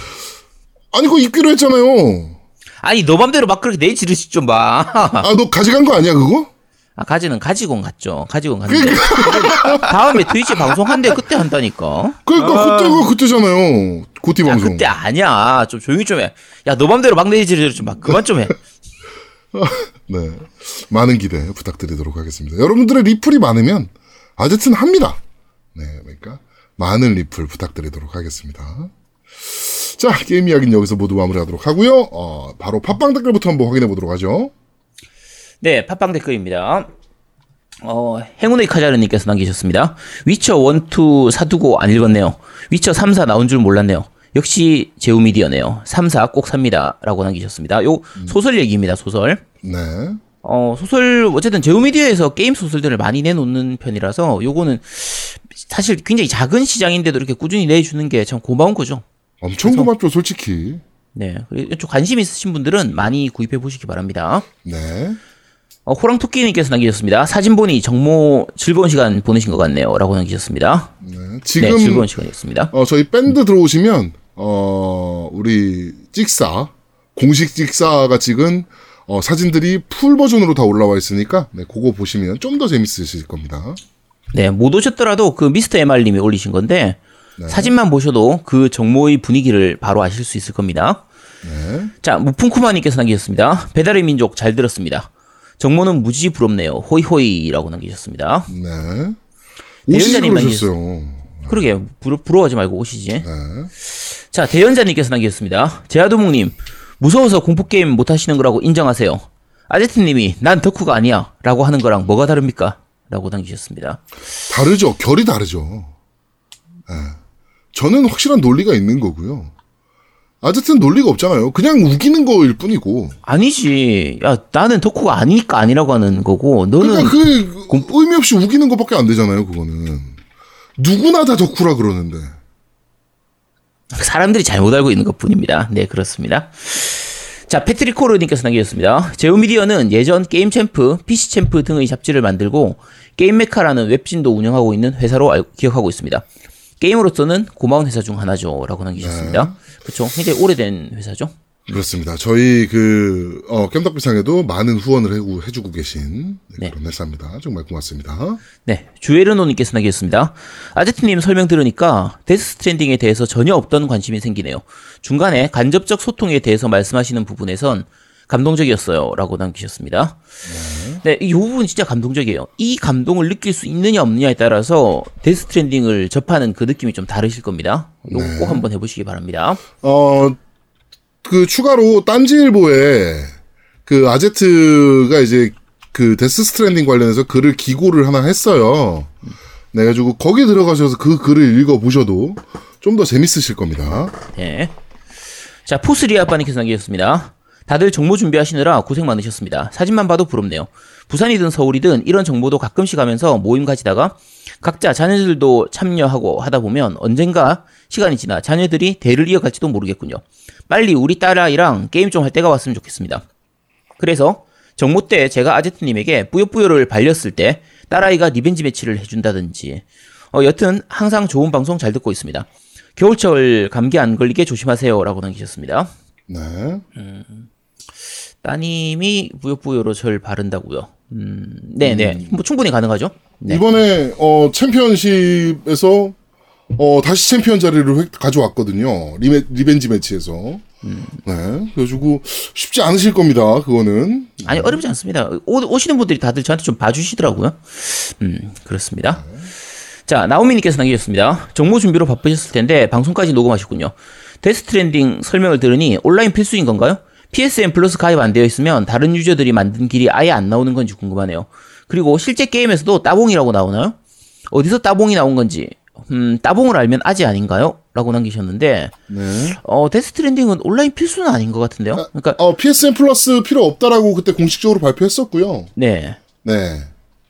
S3: 아니, 그거 입기로 했잖아요.
S5: 아니, 너 맘대로 막 그렇게 내지르시 좀 봐.
S3: 아, 너 가져간 거 아니야, 그거?
S5: 아, 가지는 가지고 갔죠. 가지고 갔는데. 다음에 트위치 방송한대 그때 한다니까.
S3: 그러니까 그때가 그때잖아요. 고티
S5: 야,
S3: 방송.
S5: 그때 아니야. 좀 조용히 좀 해. 야, 너 맘대로 막 내지르 좀 봐. 그만 좀 해.
S3: 네. 많은 기대 부탁드리도록 하겠습니다. 여러분들의 리플이 많으면 아제트는 합니다. 네. 그러니까 많은 리플 부탁드리도록 하겠습니다. 자, 게임 이야기는 여기서 모두 마무리하도록 하고요. 어, 바로 팟빵 댓글부터 한번 확인해 보도록 하죠.
S5: 네, 팟빵 댓글입니다. 어, 행운의 카자르님께서 남기셨습니다. 위쳐 1, 2 사두고 안 읽었네요. 위쳐 3, 4 나온 줄 몰랐네요. 역시 제우미디어네요. 3, 4 꼭 삽니다. 라고 남기셨습니다. 요 소설 얘기입니다, 소설.
S3: 네.
S5: 어, 소설, 어쨌든 제우미디어에서 게임 소설들을 많이 내놓는 편이라서 요거는 사실 굉장히 작은 시장인데도 이렇게 꾸준히 내주는 게 참 고마운 거죠.
S3: 엄청 고맙죠, 솔직히.
S5: 네. 그리고 좀 관심 있으신 분들은 많이 구입해 보시기 바랍니다.
S3: 네.
S5: 어, 호랑토끼님께서 남기셨습니다. 사진 보니 정모 즐거운 시간 보내신 것 같네요. 라고 남기셨습니다.
S3: 네.
S5: 네,
S3: 지금
S5: 즐거운 시간이었습니다.
S3: 어, 저희 밴드 들어오시면, 어, 우리 찍사, 공식 찍사가 찍은 어, 사진들이 풀 버전으로 다 올라와 있으니까, 네, 그거 보시면 좀 더 재밌으실 겁니다.
S5: 네, 못 오셨더라도 그 미스터 MR님이 올리신 건데,
S3: 네.
S5: 사진만 보셔도 그 정모의 분위기를 바로 아실 수 있을 겁니다.
S3: 네.
S5: 자, 무풍쿠마님께서 남기셨습니다. 배달의 민족 잘 들었습니다. 정모는 무지 부럽네요. 호이호이라고 남기셨습니다.
S3: 네.
S5: 대연자님
S3: 그러셨어요.
S5: 그러게, 부러, 부러워하지 말고 오시지.
S3: 네.
S5: 자, 대연자님께서 남기셨습니다. 제아도목님, 무서워서 공포 게임 못 하시는 거라고 인정하세요. 아제트님이 난 덕후가 아니야 라고 하는 거랑 뭐가 다릅니까? 라고 남기셨습니다.
S3: 다르죠. 결이 다르죠. 예. 저는 확실한 논리가 있는 거고요. 아제트는 논리가 없잖아요. 그냥 우기는 거일 뿐이고.
S5: 아니지. 야, 나는 덕후가 아니니까 아니라고 하는 거고, 너는
S3: 그러니까 그 의미 없이 우기는 것밖에 안 되잖아요. 그거는 누구나 다 덕후라 그러는데.
S5: 사람들이 잘못 알고 있는 것 뿐입니다. 네, 그렇습니다. 자, 패트릭 코르님께서 남기셨습니다. 제우미디어는 예전 게임 챔프, PC 챔프 등의 잡지를 만들고 게임 메카라는 웹진도 운영하고 있는 회사로 알- 기억하고 있습니다. 게임으로서는 고마운 회사 중 하나죠. 라고 남기셨습니다. 그렇죠. 굉장히 오래된 회사죠.
S3: 그렇습니다. 저희 그 어, 겜덕비상에도 많은 후원을 해고, 해주고 계신 네,
S5: 네.
S3: 그런 회사입니다. 정말 고맙습니다.
S5: 네, 주에르노님께서 남기셨습니다. 아제트님 설명 들으니까 데스 스트랜딩에 대해서 전혀 없던 관심이 생기네요. 중간에 간접적 소통에 대해서 말씀하시는 부분에선 감동적이었어요. 라고 남기셨습니다. 네, 이 부분 진짜 감동적이에요. 이 감동을 느낄 수 있느냐 없느냐에 따라서 데스 스트랜딩을 접하는 그 느낌이 좀 다르실 겁니다. 이거
S3: 네.
S5: 꼭 한번 해보시기 바랍니다.
S3: 어, 그 추가로 딴지일보에 그 아제트가 이제 그 데스 스트랜딩 관련해서 글을 기고를 하나 했어요. 네, 가지고 거기 들어가셔서 그 글을 읽어보셔도 좀 더 재밌으실 겁니다.
S5: 네. 자, 포스리아 빠님께서 남기셨습니다. 다들 정모 준비하시느라 고생 많으셨습니다. 사진만 봐도 부럽네요. 부산이든 서울이든 이런 정모도 가끔씩 하면서 모임 가지다가 각자 자녀들도 참여하고 하다 보면 언젠가 시간이 지나 자녀들이 대를 이어갈지도 모르겠군요. 빨리 우리 딸아이랑 게임 좀 할 때가 왔으면 좋겠습니다. 그래서 정모 때 제가 아제트님에게 뿌요뿌요를 발렸을 때 딸아이가 revenge match를 해준다든지 어, 여튼 항상 좋은 방송 잘 듣고 있습니다. 겨울철 감기 안 걸리게 조심하세요라고 남기셨습니다.
S3: 네.
S5: 따님이 뿌요뿌요로 절 바른다고요. 음, 네, 네, 뭐 충분히 가능하죠. 네.
S3: 이번에 어 챔피언십에서 어 다시 챔피언 자리를 획- 가져왔거든요. 리메, revenge match에서. 네. 그래가지고 쉽지 않으실 겁니다. 그거는.
S5: 아니 어렵지 않습니다. 오, 오시는 분들이 다들 저한테 좀 봐주시더라고요. 음 그렇습니다. 자 나오미님께서 남기셨습니다. 정모 준비로 바쁘셨을 텐데 방송까지 녹음하셨군요. 데스 스트랜딩 설명을 들으니 온라인 필수인 건가요? PSN 플러스 가입 안 되어 있으면 다른 유저들이 만든 길이 아예 안 나오는 건지 궁금하네요. 그리고 실제 게임에서도 따봉이라고 나오나요? 어디서 따봉이 나온 건지 음 따봉을 알면 아재 아닌가요? 라고 남기셨는데
S3: 네.
S5: 어 데스 스트랜딩은 온라인 필수는 아닌 것 같은데요. 그러니까
S3: 어 PSN 플러스 필요 없다라고 그때 공식적으로 발표했었고요.
S5: 네
S3: 네.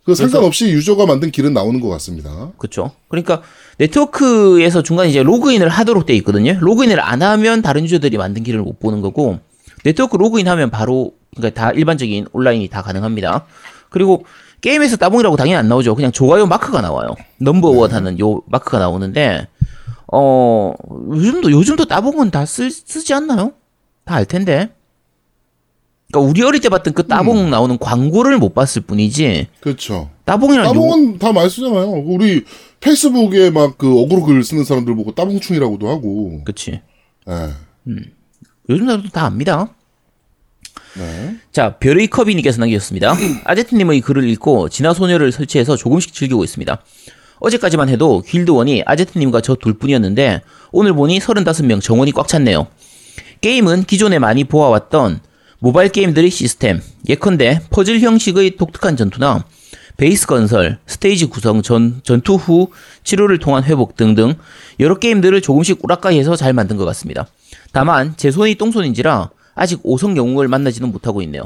S3: 그 상관없이 유저가 만든 길은 나오는 것 같습니다.
S5: 그렇죠. 그러니까 네트워크에서 중간에 이제 로그인을 하도록 돼 있거든요. 로그인을 안 하면 다른 유저들이 만든 길을 못 보는 거고 네트워크 로그인하면 바로 그러니까 다 일반적인 온라인이 다 가능합니다. 그리고 게임에서 따봉이라고 당연히 안 나오죠. 그냥 좋아요 마크가 나와요. number one 하는 요 마크가 나오는데 어 요즘도 요즘도 따봉은 다 쓰, 쓰지 않나요? 다 알 텐데. 그러니까 우리 어릴 때 봤던 그 따봉 나오는 광고를 못 봤을 뿐이지
S3: 그렇죠.
S5: 따봉이라는 요-
S3: 따봉은 다 많이 쓰잖아요. 우리 페이스북에 막 그 어그로 글 쓰는 사람들 보고 따봉충이라고도 하고.
S5: 그치.
S3: 네.
S5: 요즘 사람도 다 압니다.
S3: 네.
S5: 자, 별의 커비님께서 남기셨습니다. 아제트님의 글을 읽고 진화소녀를 설치해서 조금씩 즐기고 있습니다. 어제까지만 해도 길드원이 아제트님과 저 둘뿐이었는데 오늘 보니 35명 정원이 꽉 찼네요. 게임은 기존에 많이 보아왔던 모바일 게임들의 시스템, 예컨대 퍼즐 형식의 독특한 전투나 베이스 건설, 스테이지 구성, 전, 전투 후 치료를 통한 회복 등등 여러 게임들을 조금씩 꾸락가이해서 잘 만든 것 같습니다. 다만 제 손이 똥손인지라 아직 5성 영웅을 만나지는 못하고 있네요.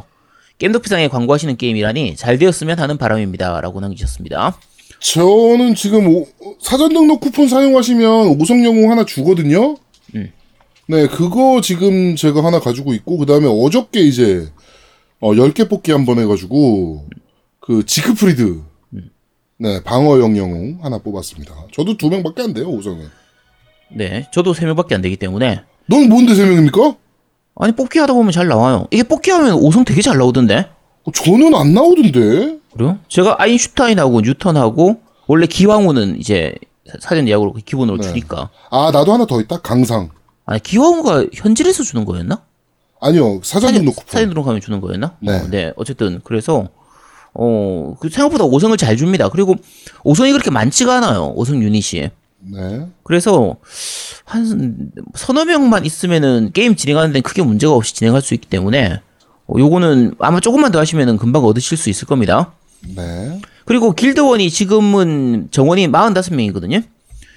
S5: 겜덕비상에 광고하시는 게임이라니 잘 되었으면 하는 바람입니다. 라고 남기셨습니다.
S3: 저는 지금 오- 사전 등록 쿠폰 사용하시면 오성 영웅 하나 주거든요. 네, 그거 지금 제가 하나 가지고 있고 그 다음에 어저께 이제 어 10개 뽑기 한 번 해가지고 그 지크프리드 네 방어형 영웅 하나 뽑았습니다. 저도 두 명밖에 안 돼요 오성에.
S5: 네, 저도 3명밖에 안 되기 때문에
S3: 넌 뭔데 세 명입니까?
S5: 아니 뽑기 하다 보면 잘 나와요. 이게 뽑기 하면 5성 되게 잘 나오던데.
S3: 어, 저는 안 나오던데.
S5: 그래요? 제가 아인슈타인하고 뉴턴하고 원래 기왕후는 이제 사전 예약으로 기본으로
S3: 네.
S5: 주니까.
S3: 아 나도 하나 더 있다 강상.
S5: 아니 기왕후가 현질에서 주는 거였나?
S3: 아니요 사전 등록 쿠폰.
S5: 사전 등록하면 주는 거였나?
S3: 네.
S5: 어, 네. 어쨌든 그래서 어, 그 생각보다 5성을 잘 줍니다. 그리고 5성이 그렇게 많지가 않아요. 5성 유닛이.
S3: 네.
S5: 그래서 한 서너 명만 있으면은 게임 진행하는 데는 크게 문제가 없이 진행할 수 있기 때문에 어, 요거는 아마 조금만 더 하시면은 금방 얻으실 수 있을 겁니다.
S3: 네.
S5: 그리고 길드원이 지금은 정원이 45명이거든요.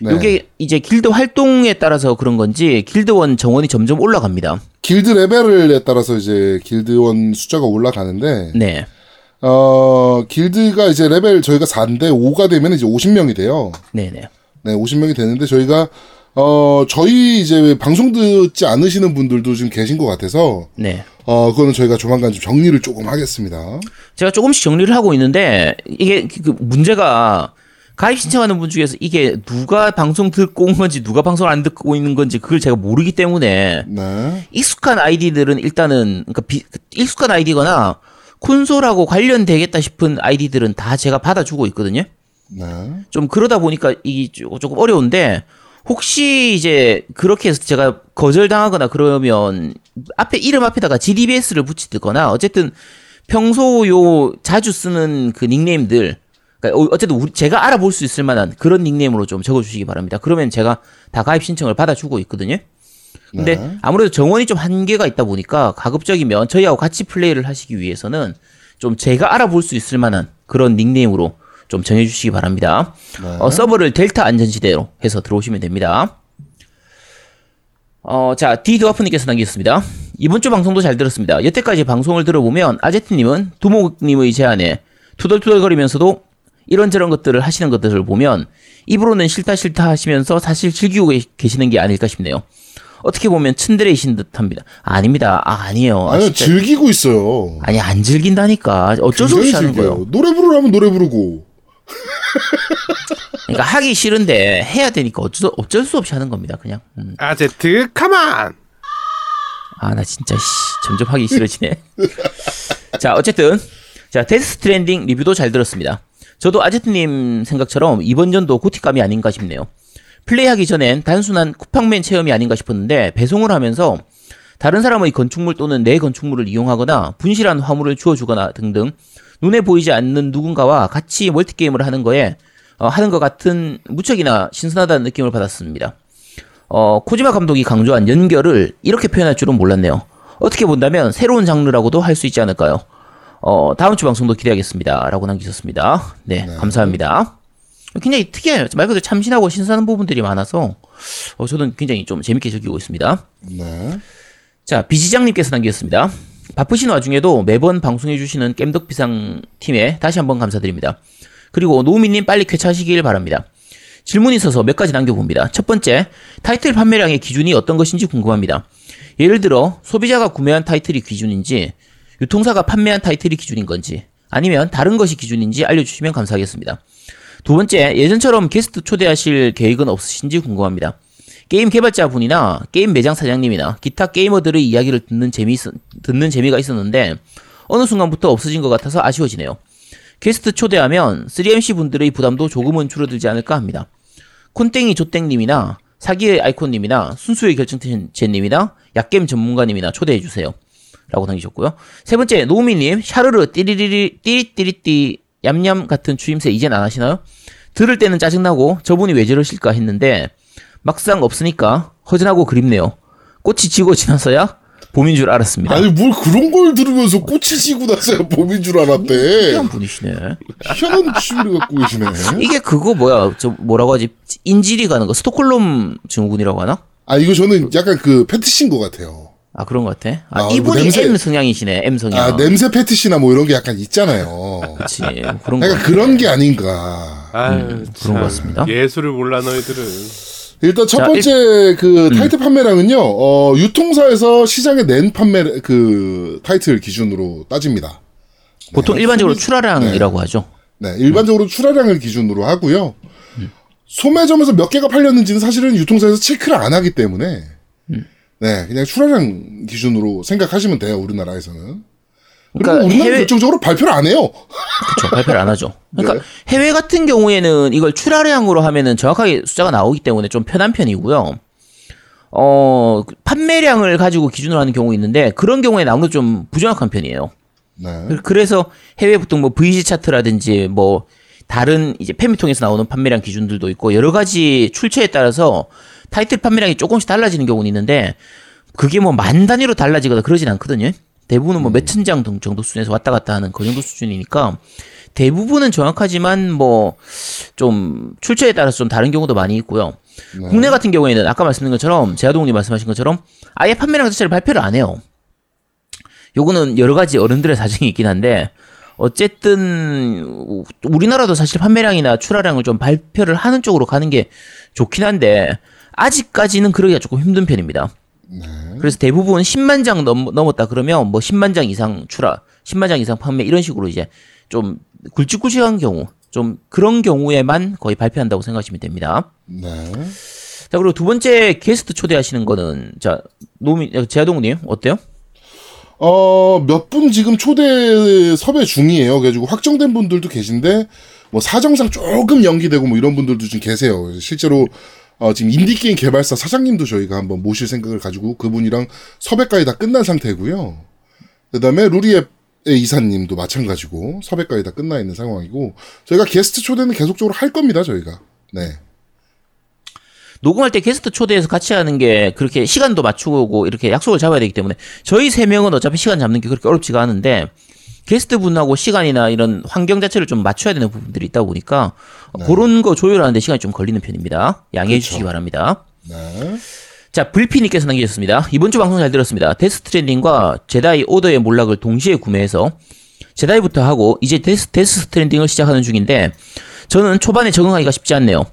S3: 네.
S5: 요게 이제 길드 활동에 따라서 그런 건지 길드원 정원이 점점 올라갑니다.
S3: 길드 레벨에 따라서 이제 길드원 숫자가 올라가는데
S5: 네.
S3: 어 길드가 이제 레벨 저희가 4인데 5가 되면 이제 50명이 돼요.
S5: 네네.
S3: 네, 50명이 되는데 저희가 어 저희 이제 방송 듣지 않으시는 분들도 지금 계신 것 같아서
S5: 네.
S3: 어 그거는 저희가 조만간 좀 정리를 조금 하겠습니다.
S5: 제가 조금씩 정리를 하고 있는데 이게 그- 그 문제가 가입 신청하는 분 중에서 이게 누가 방송 듣고 온 건지 누가 방송을 안 듣고 있는 건지 그걸 제가 모르기 때문에
S3: 네.
S5: 익숙한 아이디들은 일단은 그러니까 비- 익숙한 아이디거나 콘솔하고 관련되겠다 싶은 아이디들은 다 제가 받아주고 있거든요.
S3: 네.
S5: 좀 그러다 보니까 이게 조- 조금 어려운데 혹시 이제 그렇게 해서 제가 거절당하거나 그러면 앞에 이름 앞에다가 GDBS를 붙이거나 어쨌든 평소 요 자주 쓰는 그 닉네임들 그러니까 어- 어쨌든 우리 제가 알아볼 수 있을 만한 그런 닉네임으로 좀 적어주시기 바랍니다. 그러면 제가 다 가입 신청을 받아주고 있거든요. 근데
S3: 네.
S5: 아무래도 정원이 좀 한계가 있다 보니까 가급적이면 저희하고 같이 플레이를 하시기 위해서는 좀 제가 알아볼 수 있을 만한 그런 닉네임으로 좀 정해주시기 바랍니다. 어, 서버를 델타 안전지대로 해서 들어오시면 됩니다. 어, 자, 디드와프님께서 남기셨습니다. 이번 주 방송도 잘 들었습니다. 여태까지 방송을 들어보면 아제트님은 두목님의 제안에 투덜투덜거리면서도 이런저런 것들을 하시는 것들을 보면 입으로는 싫다 싫다 하시면서 사실 즐기고 계- 계시는 게 아닐까 싶네요. 어떻게 보면 츤데레이신 듯합니다. 아닙니다. 아, 아니에요. 아, 진짜-
S3: 즐기고 있어요.
S5: 아니 안 즐긴다니까. 어쩔 수 없이 하는. 거예요.
S3: 노래 부르라면 노래 부르고
S5: 그러니까 하기 싫은데 해야 되니까 어쩔, 어쩔 수 없이 하는 겁니다. 그냥. 음.
S4: 아제트 카만.
S5: 아, 나 진짜, 씨, 점점 하기 싫어지네. 자, 어쨌든. 자, 데스 스트랜딩 리뷰도 잘 들었습니다. 저도 아제트님 생각처럼 이번 년도 GOTY감이 아닌가 싶네요. 플레이하기 전엔 단순한 쿠팡맨 체험이 아닌가 싶었는데, 배송을 하면서 다른 사람의 건축물 또는 내 건축물을 이용하거나 분실한 화물을 주워주거나 등등 눈에 보이지 않는 누군가와 같이 multi게임을 하는 거에 어, 하는 것 같은 무척이나 신선하다는 느낌을 받았습니다. 어, 코지마 감독이 강조한 연결을 이렇게 표현할 줄은 몰랐네요. 어떻게 본다면 새로운 장르라고도 할 수 있지 않을까요? 어, 다음 주 방송도 기대하겠습니다. 라고 남기셨습니다. 네, 감사합니다. 굉장히 특이해요. 말 그대로 참신하고 신선한 부분들이 많아서 어, 저는 굉장히 좀 재밌게 즐기고 있습니다.
S3: 네.
S5: 자, 비지장님께서 남기셨습니다. 바쁘신 와중에도 매번 방송해주시는 겜덕비상 팀에 다시 한번 감사드립니다. 그리고 노우미님 빨리 쾌차하시길 바랍니다. 질문이 있어서 몇 가지 남겨봅니다. 첫 번째, 타이틀 판매량의 기준이 어떤 것인지 궁금합니다. 예를 들어, 소비자가 구매한 타이틀이 기준인지, 유통사가 판매한 타이틀이 기준인 건지, 아니면 다른 것이 기준인지 알려주시면 감사하겠습니다. 두 번째, 예전처럼 게스트 초대하실 계획은 없으신지 궁금합니다. 게임 개발자 분이나 게임 매장 사장님이나 기타 게이머들의 이야기를 듣는 재미 듣는 재미가 있었는데 어느 순간부터 없어진 것 같아서 아쉬워지네요. 게스트 초대하면 3MC 분들의 부담도 조금은 줄어들지 않을까 합니다. 콘땡이 조땡님이나 사기의 아이콘님이나 순수의 결정체님이나 약겜 전문가님이나 초대해 주세요. 라고 남기셨고요. 세 번째 노우미님 샤르르 띠리리리 띠리띠리띠 얌얌 같은 추임새 이젠 안 하시나요? 들을 때는 짜증나고 저분이 왜 저러실까 했는데 막상 없으니까 허전하고 그립네요. 꽃이 지고 지나서야 봄인 줄 알았습니다.
S3: 아니 뭘 그런 걸 들으면서 꽃이 지고 나서야 봄인 줄 알았대.
S5: 특이한 분이시네.
S3: 희한한 취미를 갖고 계시네.
S5: 이게 그거 뭐야? 저 뭐라고 하지? 인질이 가는 거 스톡홀름 증후군이라고 하나?
S3: 아 이거 저는 약간 그 패티신 것 같아요.
S5: 아 그런 것 같아. 아,
S3: 아, 뭐
S5: 이분이
S3: 냄새-
S5: M 성향이시네. M 성향.
S3: 아 냄새 패티시나 뭐 이런 게 약간 있잖아요.
S5: 그렇지. 그런 거.
S3: 약간 그런 게 아닌가.
S4: 아유,
S5: 음, 그런 것 같습니다.
S4: 예술을 몰라 너희들은.
S3: 일단 첫
S5: 자,
S3: 번째 그
S5: 음.
S3: 타이틀 판매량은요. 어, 유통사에서 시장에 낸 판매 그 타이틀 기준으로 따집니다.
S5: 보통
S3: 네,
S5: 일반적으로
S3: 소비-
S5: 출하량이라고 하죠.
S3: 네, 일반적으로 출하량을 기준으로 하고요. 소매점에서 몇 개가 팔렸는지는 사실은 유통사에서 체크를 안 하기 때문에 네, 그냥 출하량 기준으로 생각하시면 돼요. 우리나라에서는.
S5: 그러니까
S3: 우리나라
S5: 해외
S3: 결정적으로 발표를 안 해요.
S5: 그렇죠. 발표를 안 하죠. 그러니까
S3: 네.
S5: 해외 같은 경우에는 이걸 출하량으로 하면은 정확하게 숫자가 나오기 때문에 좀 편한 편이고요. 어, 판매량을 가지고 기준으로 하는 경우 있는데 그런 경우에 나오는 건좀 부정확한 편이에요.
S3: 네.
S5: 그- 그래서 해외 보통 뭐 VG 차트라든지 뭐 다른 이제 페미통에서 나오는 판매량 기준들도 있고 여러 가지 출처에 따라서 타이틀 판매량이 조금씩 달라지는 경우는 있는데 그게 뭐 만 단위로 달라지거나 그러진 않거든요. 대부분은 뭐 몇천 장 등- 정도 수준에서 왔다 갔다 하는 그 정도 수준이니까 대부분은 정확하지만 뭐 좀 출처에 따라서 좀 다른 경우도 많이 있고요. 국내 같은 경우에는 아까 말씀드린 것처럼 제아동님 말씀하신 것처럼 아예 판매량 자체를 발표를 안 해요. 요거는 여러 가지 어른들의 사정이 있긴 한데 어쨌든 우리나라도 사실 판매량이나 출하량을 좀 발표를 하는 쪽으로 가는 게 좋긴 한데 아직까지는 그러기가 조금 힘든 편입니다. 그래서 대부분 10만 장 넘, 넘었다 그러면 뭐 10만 장 이상 출하, 10만 장 이상 판매 이런 식으로 이제 좀 굵직굵직한 경우, 좀 그런 경우에만 거의 발표한다고 생각하시면 됩니다.
S3: 네.
S5: 자 그리고 두 번째 게스트 초대하시는 거는 자 노미 제아동님 어때요?
S3: 어, 몇 분 지금 초대 섭외 중이에요. 그래가지고 확정된 분들도 계신데, 뭐 사정상 조금 연기되고 뭐 이런 분들도 좀 계세요. 실제로, 어, 지금 인디게임 개발사 사장님도 저희가 한번 모실 생각을 가지고 그분이랑 섭외까지 다 끝난 상태고요. 그 다음에 루리웹의 이사님도 마찬가지고 섭외까지 다 끝나 있는 상황이고, 저희가 게스트 초대는 계속적으로 할 겁니다, 저희가. 네.
S5: 녹음할 때 게스트 초대해서 같이 하는 게 그렇게 시간도 맞추고 이렇게 약속을 잡아야 되기 때문에 저희 세 명은 어차피 시간 잡는 게 그렇게 어렵지가 않은데 게스트 분하고 시간이나 이런 환경 자체를 좀 맞춰야 되는 부분들이 있다 보니까 그런 거 조율하는데 시간이 좀 걸리는 편입니다. 양해해 주시기 바랍니다.
S3: 네.
S5: 자, 불피님께서 남기셨습니다. 이번 주 방송 잘 들었습니다. 데스 스트랜딩과 제다이 오더의 몰락을 동시에 구매해서 제다이부터 하고 이제 데스, 데스 스트랜딩을 시작하는 중인데 저는 초반에 적응하기가 쉽지 않네요.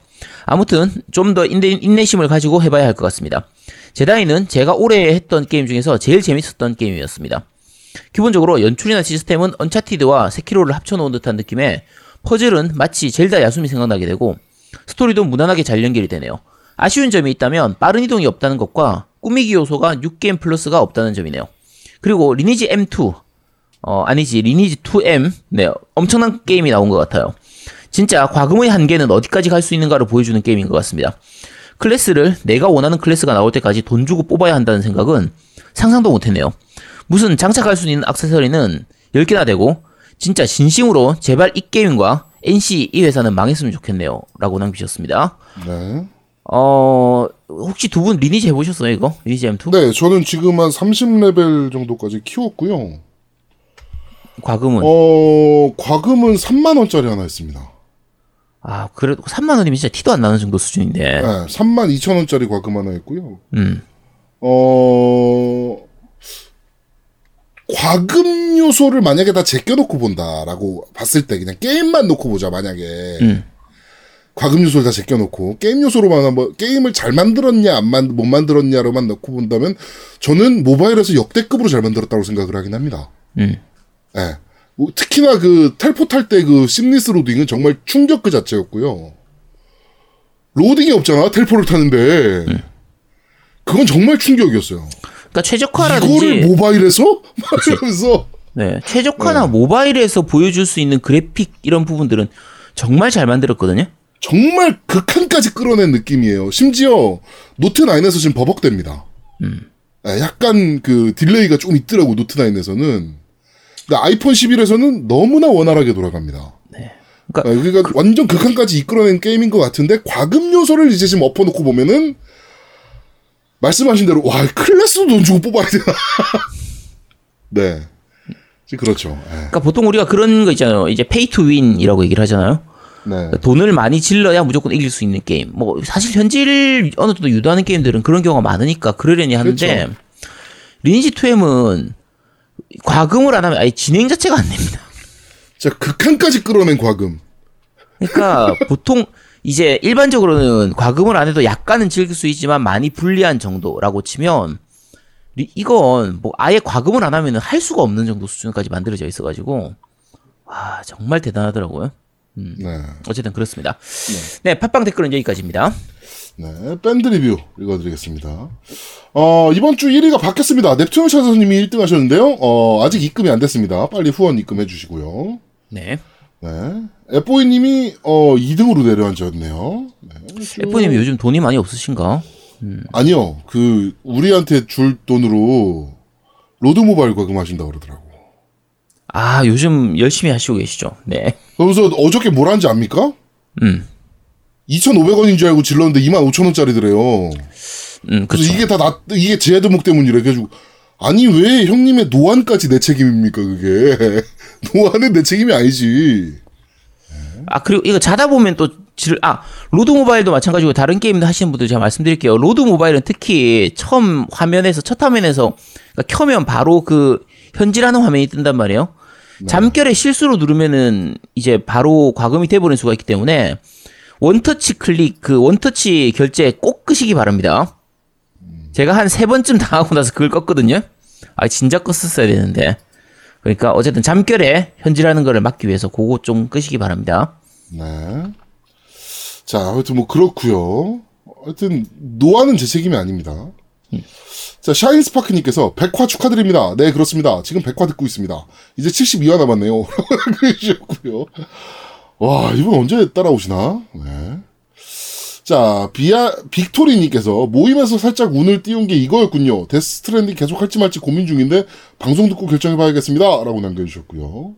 S5: 아무튼 좀 더 인내심을 가지고 해봐야 할 것 같습니다. 제다이는 제가 올해 했던 게임 중에서 제일 재밌었던 게임이었습니다. 기본적으로 연출이나 시스템은 언차티드와 세키로를 합쳐놓은 듯한 느낌에 퍼즐은 마치 젤다 야숨이 생각나게 되고 스토리도 무난하게 잘 연결이 되네요. 아쉬운 점이 있다면 빠른 이동이 없다는 것과 꾸미기 요소가 New Game Plus가 없다는 점이네요. 그리고 리니지 M2 어 아니지 리니지 2M 네 엄청난 게임이 나온 것 같아요. 진짜 과금의 한계는 어디까지 갈 수 있는가를 보여주는 게임인 것 같습니다. 클래스를 내가 원하는 클래스가 나올 때까지 돈 주고 뽑아야 한다는 생각은 상상도 못했네요. 무슨 장착할 수 있는 액세서리는 10개나 되고 진짜 진심으로 제발 이 게임과 NC 이 회사는 망했으면 좋겠네요. 라고 남기셨습니다.
S3: 네.
S5: 어, 혹시 두 분 리니지 해보셨어요, 이거? 리니지 M2?
S3: 네, 저는 지금 한 30레벨 정도까지 키웠고요.
S5: 과금은?
S3: 어, 과금은 3만원짜리 하나 있습니다.
S5: 아, 그래도 3만원이면 진짜 티도 안 나는 정도 수준인데.
S3: 네, 3만 2천원짜리 과금 하나 있고요.
S5: 음.
S3: 어, 과금 요소를 만약에 다 제껴놓고 본다라고 봤을 때 그냥 게임만 놓고 보자 만약에
S5: 음.
S3: 과금 요소를 다 제껴놓고 게임 요소로만 한번 게임을 잘 만들었냐 안만못 만들었냐로만 놓고 본다면 저는 모바일에서 역대급으로 잘 만들었다고 생각을 하긴 합니다.
S5: 음.
S3: 예. 뭐 특히나 그 텔포 탈 때 그 심리스 로딩은 정말 충격 그 자체였고요. 로딩이 없잖아 텔포를 타는데 그건 정말 충격이었어요.
S5: 그러니까 최적화라든지.
S3: 이거를 모바일에서 막 이러면서
S5: 네, 최적화나 모바일에서 보여줄 수 있는 그래픽 이런 부분들은 정말 잘 만들었거든요.
S3: 정말 극한까지 끌어낸 느낌이에요. 심지어 노트 9에서 지금 버벅댑니다. 예, 약간 그 delay가 좀 있더라고 노트 9에서는. 근데 아이폰 11에서는 너무나 원활하게 돌아갑니다.
S5: 그러니까
S3: 예, 그러니까 완전 극한까지 이끌어낸 게임인 것 같은데 과금 요소를 이제 지금 엎어놓고 보면은 말씀하신 대로 와 클래스도 돈 주고 뽑아야 되나? 네, 그렇죠. 예.
S5: 그러니까 보통 우리가 그런 거 있잖아요. 이제 pay to win이라고 얘기를 하잖아요.
S3: 네,
S5: 돈을 많이 질러야 무조건 이길 수 있는 게임. 뭐 사실 현질 어느 정도 유도하는 게임들은 그런 경우가 많으니까 그러려니 하는데
S3: 그렇죠.
S5: 리니지 2M은 과금을 안 하면 아예 진행 자체가 안 됩니다.
S3: 진짜 극한까지 끌어낸 과금.
S5: 그러니까 보통 이제 일반적으로는 과금을 안 해도 약간은 즐길 수 있지만 많이 불리한 정도라고 치면 리- 이건 뭐 아예 과금을 안 하면 할 수가 없는 정도 수준까지 만들어져 있어가지고 와 정말 대단하더라고요.
S3: 네.
S5: 어쨌든 그렇습니다. 네, 팟빵 댓글은 여기까지입니다.
S3: 네, 밴드 리뷰 읽어드리겠습니다. 어, 이번 주 1위가 바뀌었습니다. 넵튠 샤서님이 1등 하셨는데요. 어, 아직 입금이 안 됐습니다. 빨리 후원 입금해 주시고요.
S5: 네.
S3: 네. 에뽀이님이, 어, 2등으로 내려앉았네요. 네.
S5: 에프님이 요즘 돈이 많이 없으신가?
S3: 아니요. 그, 우리한테 줄 돈으로 로드 모바일 과금하신다고 그러더라고.
S5: 아, 요즘 열심히 하시고 계시죠. 네.
S3: 그러면서 어저께 뭘 한지 압니까?
S5: 음.
S3: 2,500원인 줄 알고 질렀는데 25,000원짜리더래요.
S5: 음,
S3: 그래서. 이게 다 나, 이게 제 대목 때문이래. 그래가지고, 아니, 왜 형님의 노안까지 내 책임입니까, 그게. 노안은 내 책임이 아니지.
S5: 아, 그리고 이거 자다 보면 또 질, 아, 로드 모바일도 마찬가지고 다른 게임도 하시는 분들 제가 말씀드릴게요. 로드 모바일은 특히 처음 화면에서, 첫 화면에서 그러니까 켜면 바로 그 현질하는 화면이 뜬단 말이에요. 잠결에 실수로 누르면은 이제 바로 과금이 돼버리는 수가 있기 때문에 원터치 클릭, 그 원터치 결제 꼭 끄시기 바랍니다. 제가 한 세 번쯤 당하고 나서 그걸 껐거든요. 아, 진작 껐었어야 되는데. 그러니까 어쨌든 잠결에 현질하는 거를 막기 위해서 그거 좀 끄시기 바랍니다.
S3: 네. 자, 하여튼 뭐, 그렇고요 하여튼, 노안은 제 책임이 아닙니다. 자, 샤인스파크님께서 백화 축하드립니다. 네, 그렇습니다. 지금 백화 듣고 있습니다. 이제 72화 남았네요. 그러셨고요. 와, 이분 언제 따라오시나? 네. 자, 비아, 빅토리님께서 모임에서 살짝 운을 띄운 게 이거였군요. 데스 스트랜딩 계속 할지 말지 고민 중인데, 방송 듣고 결정해봐야겠습니다. 라고 남겨주셨고요.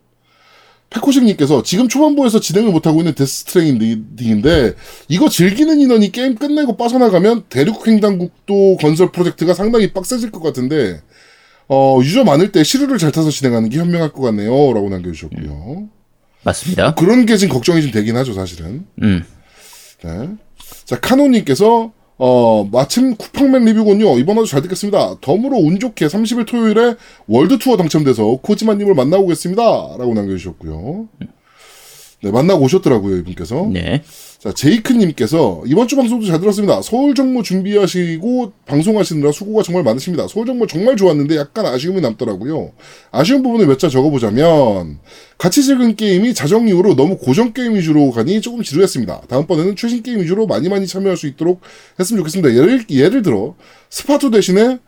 S3: 페코식님께서 지금 초반부에서 진행을 못하고 있는 데스 스트랜딩인데, 이거 즐기는 인원이 게임 끝내고 빠져나가면 대륙 횡단국도 건설 프로젝트가 상당히 빡세질 것 같은데, 어, 유저 많을 때 시류를 잘 타서 진행하는 게 현명할 것 같네요. 라고 남겨주셨고요.
S5: 맞습니다.
S3: 그런 게 지금 걱정이 좀 되긴 하죠, 사실은.
S5: 음.
S3: 네. 자, 카노님께서, 어, 마침 쿠팡맨 리뷰군요. 이번 화도 잘 듣겠습니다. 덤으로 운 좋게 30일 토요일에 월드 투어 당첨돼서 코지마님을 만나고 오겠습니다. 라고 남겨주셨고요. 네, 만나고 오셨더라고요, 이분께서.
S5: 네.
S3: 자, 제이크님께서 이번 주 방송도 잘 들었습니다. 서울 정모 준비하시고 방송하시느라 수고가 정말 많으십니다. 서울 정모 정말 좋았는데 약간 아쉬움이 남더라고요. 아쉬운 부분을 몇 자 적어보자면 같이 즐긴 게임이 자정 이후로 너무 고전 게임 위주로 가니 조금 지루했습니다. 다음번에는 최신 게임 위주로 많이 많이 참여할 수 있도록 했으면 좋겠습니다. 예를, 예를 들어 스파투 대신에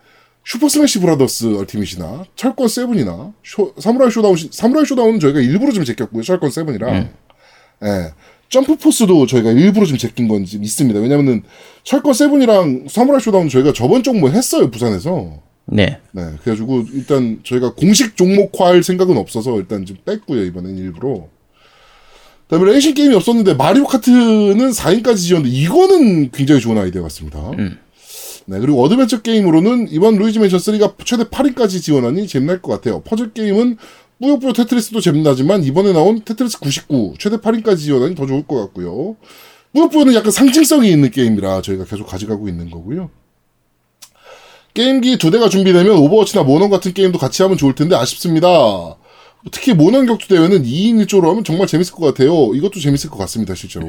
S3: 슈퍼 스매시 브라더스 얼티밋이나 철권 세븐이나 쇼- 사무라이 쇼다운 시- 사무라이 쇼다운은 저희가 일부러 좀 제꼈고요. 철권 세븐이랑 예. 점프 포스도 저희가 일부러 좀 제낀 건좀 있습니다. 왜냐면은 철권 세븐이랑 사무라이 쇼다운 저희가 저번 종목 했어요 부산에서.
S5: 네.
S3: 네, 그래가지고 일단 저희가 공식 종목화할 생각은 없어서 일단 좀 뺐고요 이번엔 일부러. 그다음에 레이싱 게임이 없었는데 마리오 카트는 4인까지 지원되는데 이거는 굉장히 좋은 아이디어 같습니다. 네, 그리고 어드벤처 게임으로는 이번 루이지 맨션 3가 최대 8인까지 지원하니 재미날 것 같아요. 퍼즐 게임은 뿌요뿌요 테트리스도 재미나지만 이번에 나온 테트리스 99 최대 8인까지 지원하니 더 좋을 것 같고요. 뿌요뿌요는 약간 상징성이 있는 게임이라 저희가 계속 가져가고 있는 거고요. 게임기 두 대가 준비되면 오버워치나 모넌 같은 게임도 같이 하면 좋을 텐데 아쉽습니다. 특히 모넌 격투 대회는 2인 1조로 하면 정말 재밌을 것 같아요. 이것도 재밌을 것 같습니다, 실제로.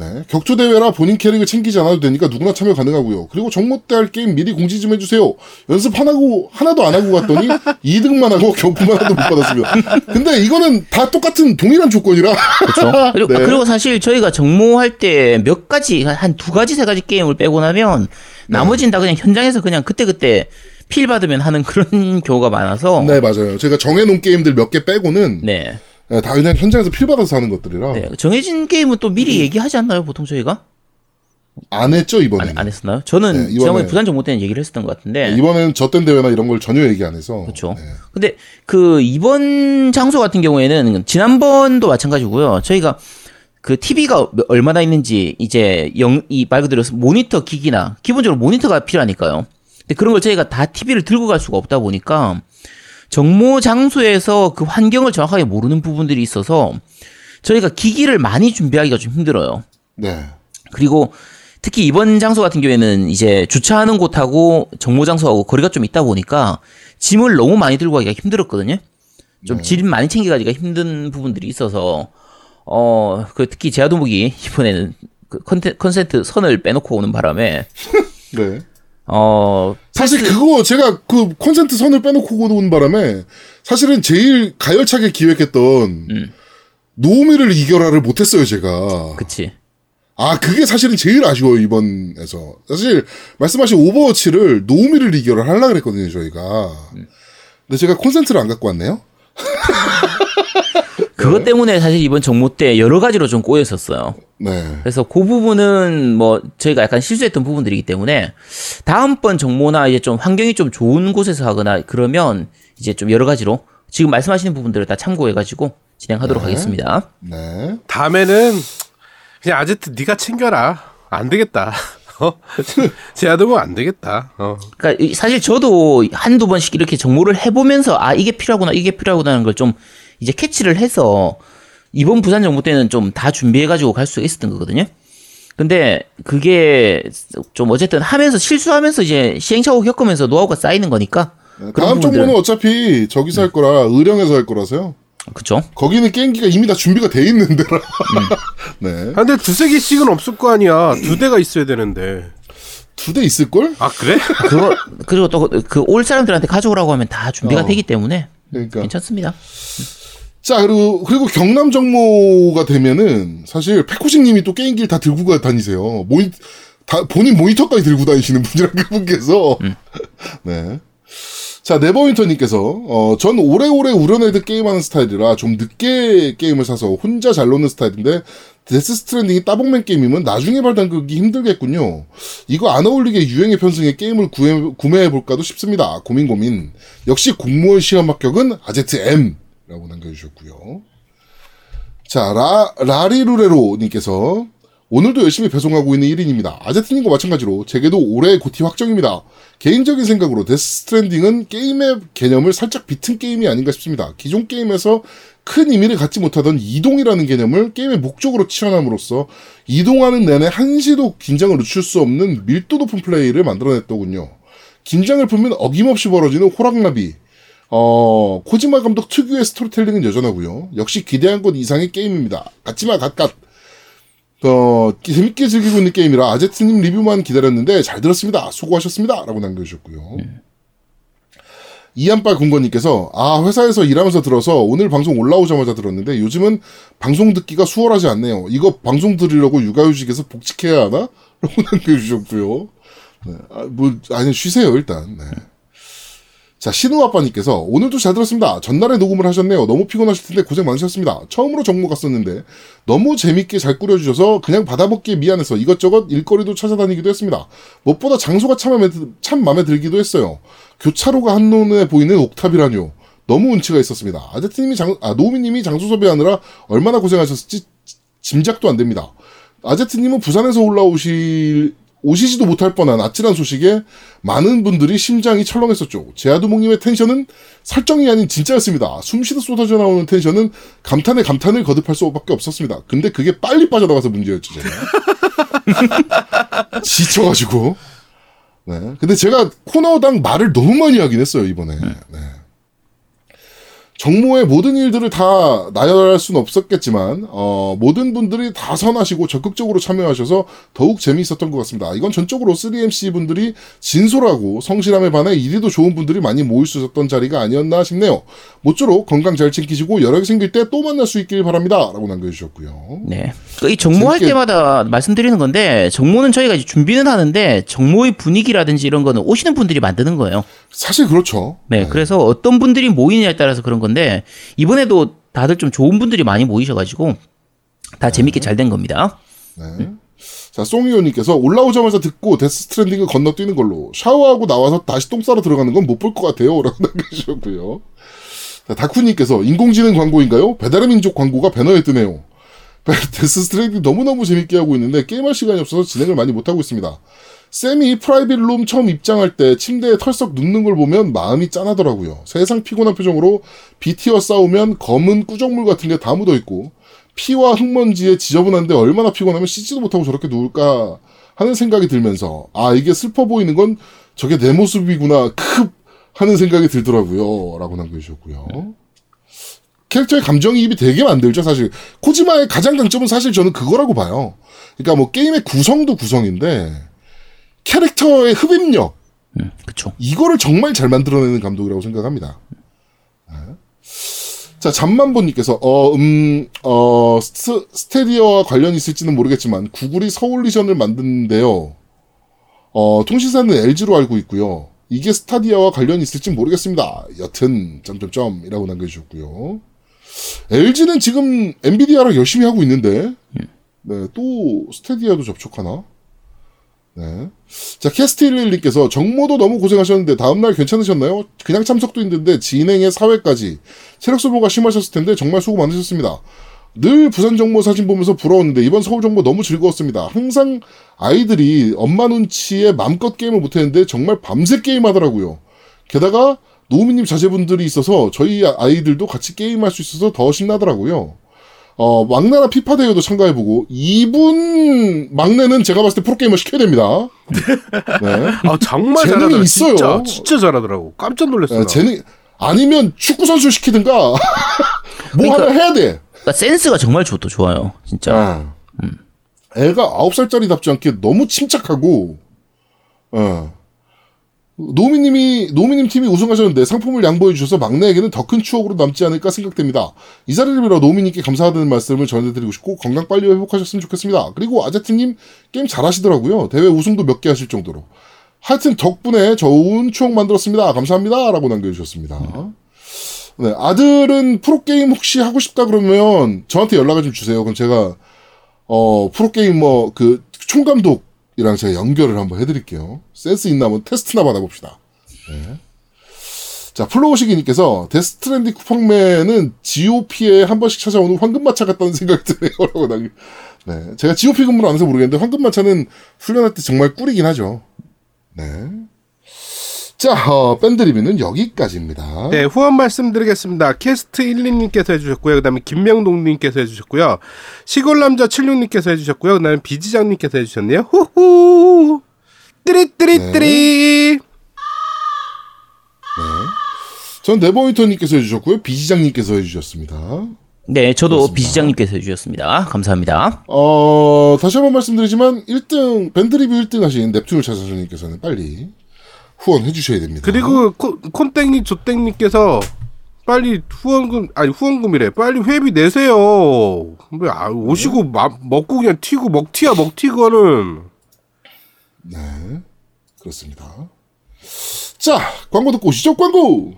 S3: 네. 격투 대회라 본인 캐릭을 챙기지 않아도 되니까 누구나 참여 가능하고요. 그리고 정모 때 할 게임 미리 공지 좀 해주세요. 연습 하나고 하나도 안 하고 갔더니 2등만 하고 경품만 하나도 못 받았습니다. 근데 이거는 다 똑같은 동일한 조건이라.
S5: 그렇죠. 그리고,
S3: 네.
S5: 그리고 사실 저희가 정모할 때 몇 가지 한 두 가지 세 가지 게임을 빼고 나면 나머지는 다 그냥 현장에서 그냥 그때 그때 필 받으면 하는 그런 경우가 많아서
S3: 네 맞아요. 제가 정해놓은 게임들 몇 개 빼고는
S5: 네.
S3: 네, 다 그냥 현장에서 필 받아서 하는 것들이라
S5: 네. 정해진 게임은 또 미리 얘기하지 않나요? 보통 저희가
S3: 안 했죠 이번에.
S5: 안, 안 했었나요? 저는
S3: 네, 이번에-
S5: 부산 정모 때는 얘기를 했었던 것 같은데.
S3: 이번에는 저땐 대회나 이런 걸 전혀 얘기 안 해서.
S5: 그렇죠.
S3: 네.
S5: 근데 그 이번 장소 같은 경우에는 지난번도 마찬가지고요. 저희가 그 TV가 얼마나 있는지 이제 영, 이 말 그대로 모니터 기기나 기본적으로 모니터가 필요하니까요. 근데 그런 걸 저희가 다 TV를 들고 갈 수가 없다 보니까 정모 장소에서 그 환경을 정확하게 모르는 부분들이 있어서 저희가 기기를 많이 준비하기가 좀 힘들어요.
S3: 네.
S5: 그리고 특히 이번 장소 같은 경우에는 이제 주차하는 곳하고 정모 장소하고 거리가 좀 있다 보니까 짐을 너무 많이 들고 가기가 힘들었거든요. 좀짐 많이 챙겨가기가 힘든 부분들이 있어서 어 그 특히 제아도목이 이번에는 그 컨텐, 컨센트 선을 빼놓고 오는 바람에
S3: 네.
S5: 어
S3: 사실 그거 제가 그 콘센트 선을 빼놓고 오는 바람에 사실은 제일 가열차게 기획했던
S5: 음.
S3: 노우미를 이겨라를 못했어요 제가.
S5: 그치
S3: 아 그게 사실은 제일 아쉬워요 이번에서. 사실 말씀하신 오버워치를 노우미를 이겨라 하려 그랬거든요 저희가. 근데 제가 콘센트를 안 갖고 왔네요.
S5: 그것 때문에 사실 이번 정모 때 여러 가지로 좀 꼬였었어요.
S3: 네.
S5: 그래서 그 부분은 뭐 저희가 약간 실수했던 부분들이기 때문에 다음번 정모나 이제 좀 환경이 좀 좋은 곳에서 하거나 그러면 이제 좀 여러 가지로 지금 말씀하시는 부분들을 다 참고해가지고 진행하도록 하겠습니다.
S3: 네.
S4: 다음에는 그냥 아제트 네가 챙겨라. 안 되겠다. 어? 제아도고 안 되겠다. 어.
S5: 그러니까 이- 사실 저도 한두 번씩 이렇게 정모를 해보면서 아 이게 필요하구나 이게 필요하구나는 걸 좀 이제 캐치를 해서 이번 부산 정모 때는 좀 다 준비해가지고 갈 수 있었던 거거든요. 근데 그게 좀 어쨌든 하면서 실수하면서 이제 시행착오 겪으면서 노하우가 쌓이는 거니까 그런
S3: 다음
S5: 부분들은-
S3: 정보는 어차피 저기서 할 거라 의령에서 할 거라서요.
S5: 그쵸?
S3: 거기는 게임기가 이미 다 준비가 돼 있는 데라.
S5: 음.
S3: 네.
S4: 아, 근데 두세 개씩은 없을 거 아니야. 두 대가 있어야 되는데.
S3: 두 대 있을 걸?
S4: 아 그래?
S5: 그거 그리고 또 그 올 사람들한테 가져오라고 하면 다 준비가
S3: 어.
S5: 되기 때문에
S3: 그러니까.
S5: 괜찮습니다.
S3: 자, 그리고, 그리고 경남 정모가 되면은, 사실, 패코식님이 또 게임기를 다 들고 가 다니세요. 모니, 다, 본인 모니터까지 들고 다니시는 분이랑 그분께서. 네. 자, 네버윈터님께서, 어, 전 오래오래 우려내듯 게임하는 스타일이라 좀 늦게 게임을 사서 혼자 잘 노는 스타일인데, 데스 스트랜딩이 따봉맨 게임이면 나중에 발 담그기 힘들겠군요. 이거 안 어울리게 유행에 편승해 게임을 구해, 구매해볼까도 싶습니다. 고민 고민. 역시 공무원 시험 합격은 아제트 M. 라고 남겨주셨고요. 자, 라, 라리루레로님께서 오늘도 열심히 배송하고 있는 1인입니다. 아제트님과 마찬가지로 제게도 올해 GOTY 확정입니다. 개인적인 생각으로 데스 스트랜딩은 게임의 개념을 살짝 비튼 게임이 아닌가 싶습니다. 기존 게임에서 큰 의미를 갖지 못하던 이동이라는 개념을 게임의 목적으로 치환함으로써 이동하는 내내 한시도 긴장을 늦출 수 없는 밀도 높은 플레이를 만들어냈더군요. 긴장을 풀면 어김없이 벌어지는 호락나비, 어, 코지마 감독 특유의 스토리텔링은 여전하고요. 역시 기대한 것 이상의 게임입니다. 같지마 갓갓. 어, 재밌게 즐기고 있는 게임이라 아제트님 리뷰만 기다렸는데 잘 들었습니다. 수고하셨습니다. 라고 남겨주셨고요. 이안빨 군건님께서 아 회사에서 일하면서 들어서 오늘 방송 올라오자마자 들었는데 요즘은 방송 듣기가 수월하지 않네요. 이거 방송 들으려고 육아휴직에서 복직해야 하나? 라고 남겨주셨고요. 네. 아, 뭐 아니 쉬세요 일단. 네. 자, 신우 아빠님께서 오늘도 잘 들었습니다. 전날에 녹음을 하셨네요. 너무 피곤하실 텐데 고생 많으셨습니다. 처음으로 정모 갔었는데 너무 재밌게 잘 꾸려주셔서 그냥 받아먹기에 미안해서 이것저것 일거리도 찾아다니기도 했습니다. 무엇보다 장소가 참 마음에, 들- 참 마음에 들기도 했어요. 교차로가 한눈에 보이는 옥탑이라뇨. 너무 운치가 있었습니다. 아제트님이 장, 아, 노우미님이 장소 섭외하느라 얼마나 고생하셨을지 짐작도 안 됩니다. 아제트님은 부산에서 올라오실 오시지도 못할 뻔한 아찔한 소식에 많은 분들이 심장이 철렁했었죠. 제아두목님의 텐션은 설정이 아닌 진짜였습니다. 숨쉬듯 쏟아져 나오는 텐션은 감탄에 감탄을 거듭할 수밖에 없었습니다. 근데 그게 빨리 빠져나가서 문제였죠, 제가. 지쳐가지고. 네. 근데 제가 코너당 말을 너무 많이 하긴 했어요, 이번에. 네. 정모의 모든 일들을 다 나열할 수는 없었겠지만 어, 모든 분들이 다 선하시고 적극적으로 참여하셔서 더욱 재미있었던 것 같습니다. 이건 전적으로 3MC 분들이 진솔하고 성실함에 반해 이리도 좋은 분들이 많이 모일 수 있었던 자리가 아니었나 싶네요. 모쪼록 건강 잘 챙기시고 여력이 생길 때 또 만날 수 있길 바랍니다. 라고 남겨주셨고요.
S5: 네. 그이 정모할
S3: 재밌게-
S5: 때마다 말씀드리는 건데 정모는 저희가 이제 준비는 하는데 정모의 분위기라든지 이런 거는 오시는 분들이 만드는 거예요.
S3: 사실 그렇죠.
S5: 네. 그래서 어떤 분들이 모이느냐에 따라서 그런 건데 이번에도 다들 좀 좋은 분들이 많이 모이셔가지고 다 재밌게 잘 된 겁니다.
S3: 네. 자, 송이호님께서 올라오자마자 듣고 데스 스트랜딩을 건너뛰는 걸로 샤워하고 나와서 다시 똥 싸러 들어가는 건 못 볼 것 같아요. 라고 남겨주셨고요. 자, 다쿠님께서 인공지능 광고인가요? 배달의 민족 광고가 배너에 뜨네요. 데스 스트랜딩 너무너무 재밌게 하고 있는데 게임할 시간이 없어서 진행을 많이 못하고 있습니다. 쌤이 private room 처음 입장할 때 침대에 털썩 눕는 걸 보면 마음이 짠하더라고요. 세상 피곤한 표정으로 BT와 싸우면 검은 꾸정물 같은 게 다 묻어 있고 피와 흙먼지에 지저분한데 얼마나 피곤하면 씻지도 못하고 저렇게 누울까 하는 생각이 들면서 아 이게 슬퍼 보이는 건 저게 내 모습이구나 크 하는 생각이 들더라고요. 라고 남겨주셨고요. 캐릭터의 감정이입이 되게 만들죠 사실. 코지마의 가장 강점은 사실 저는 그거라고 봐요. 그러니까 뭐 게임의 구성도 구성인데 캐릭터의 흡입력
S5: 음, 그쵸.
S3: 이거를 정말 잘 만들어내는 감독이라고 생각합니다. 네. 자, 잠만보님께서, 어, 음, 어, 스, 스타디아와 관련이 있을지는 모르겠지만, 구글이 서울 region을 만드는데요. 어, 통신사는 LG로 알고 있고요. 이게 스타디아와 관련이 있을지 모르겠습니다. 여튼, 점점점 이라고 남겨주셨고요. LG는 지금 엔비디아랑 열심히 하고 있는데, 네, 또 스타디아도 접촉하나? 네. 자, 캐스트11님께서 정모도 너무 고생하셨는데 다음날 괜찮으셨나요? 그냥 참석도 힘든데 진행의 사회까지 체력 소모가 심하셨을 텐데 정말 수고 많으셨습니다. 늘 부산 정모 사진 보면서 부러웠는데 이번 서울 정모 너무 즐거웠습니다. 항상 아이들이 엄마 눈치에 맘껏 게임을 못했는데 정말 밤새 게임하더라고요. 게다가 노우미님 자제분들이 있어서 저희 아이들도 같이 게임할 수 있어서 더 신나더라고요. 어, 막나라 피파 대회도 참가해보고, 이분 막내는 제가 봤을 때 프로게이머 시켜야 됩니다. 네.
S4: 아 정말
S3: 재능이
S4: 잘하더라.
S3: 있어요.
S4: 진짜 진짜 잘하더라고. 깜짝 놀랐어.
S3: 네, 재능, 아니면 축구선수 시키든가, 뭐
S5: 그러니까-
S3: 하나 해야 돼.
S5: 그러니까 센스가 정말 좋, 좋아요. 진짜.
S3: 아. 애가 아홉 살짜리답지 않게 너무 침착하고, 어. 노미님이, 노미님 팀이 우승하셨는데 상품을 양보해 주셔서 막내에게는 더 큰 추억으로 남지 않을까 생각됩니다. 이 자리를 빌어 노미님께 감사하다는 말씀을 전해드리고 싶고, 건강 빨리 회복하셨으면 좋겠습니다. 그리고 아제트님 게임 잘하시더라고요. 대회 우승도 몇 개 하실 정도로. 하여튼 덕분에 좋은 추억 만들었습니다. 감사합니다. 라고 남겨주셨습니다. 네, 아들은 프로 게임 혹시 하고 싶다 그러면 저한테 연락을 좀 주세요. 그럼 제가, 어, 프로 게이머 그 총감독 이랑 제가 연결을 한번 해드릴게요. 센스 있나 한번 테스트나 받아봅시다. 네. 자, 플로우시기님께서 데스 스트랜딩 쿠팡맨은 GOP에 한 번씩 찾아오는 황금마차 같다는 생각이 드네요. 라고 남기 네. 제가 GOP 근무를 안 해서 모르겠는데 황금마차는 훈련할 때 정말 꿀이긴 하죠. 네. 자, 어, 밴드 리뷰는 여기까지입니다.
S4: 네, 후원 말씀드리겠습니다. 캐스트 12님께서 해주셨고요. 그 다음에 김명동님께서 해주셨고요. 시골남자 76님께서 해주셨고요. 그 다음에 비지장님께서 해주셨네요. 후후! 띠리띠리띠리!
S3: 전 네버윈터님께서 해주셨고요. 비지장님께서 해주셨습니다.
S5: 네, 저도
S3: 그렇습니다.
S5: 비시장님께서 해주셨습니다. 감사합니다.
S3: 어, 다시 한번 말씀드리지만 1등 밴드 리뷰 1등 하신 넵튠을 찾아서님께서는 빨리 후원해 주셔야 됩니다.
S4: 그리고 콘- 콘땡이 조땡님께서 빨리 후원금 아니 후원금이래 빨리 회비 내세요. 왜 아, 오시고 마- 먹고 그냥 튀고 먹튀야 먹튀거는
S3: 네, 그렇습니다. 자, 광고 듣고 오시죠, 광고!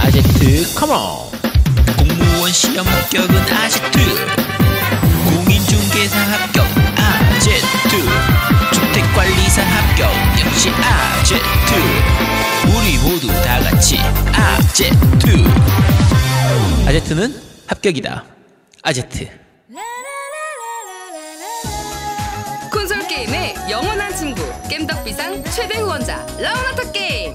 S5: 아제트 come on 공무원 시험 합격은 아제트 중개사 합격 아제트. 주택관리사 합격 역시 아제트. 우리 모두 다 같이 아제트. 아제트는 합격이다. 아제트.
S7: 콘솔 게임의 영원한 친구 겜덕비상 최대 후원자 라운하터 게임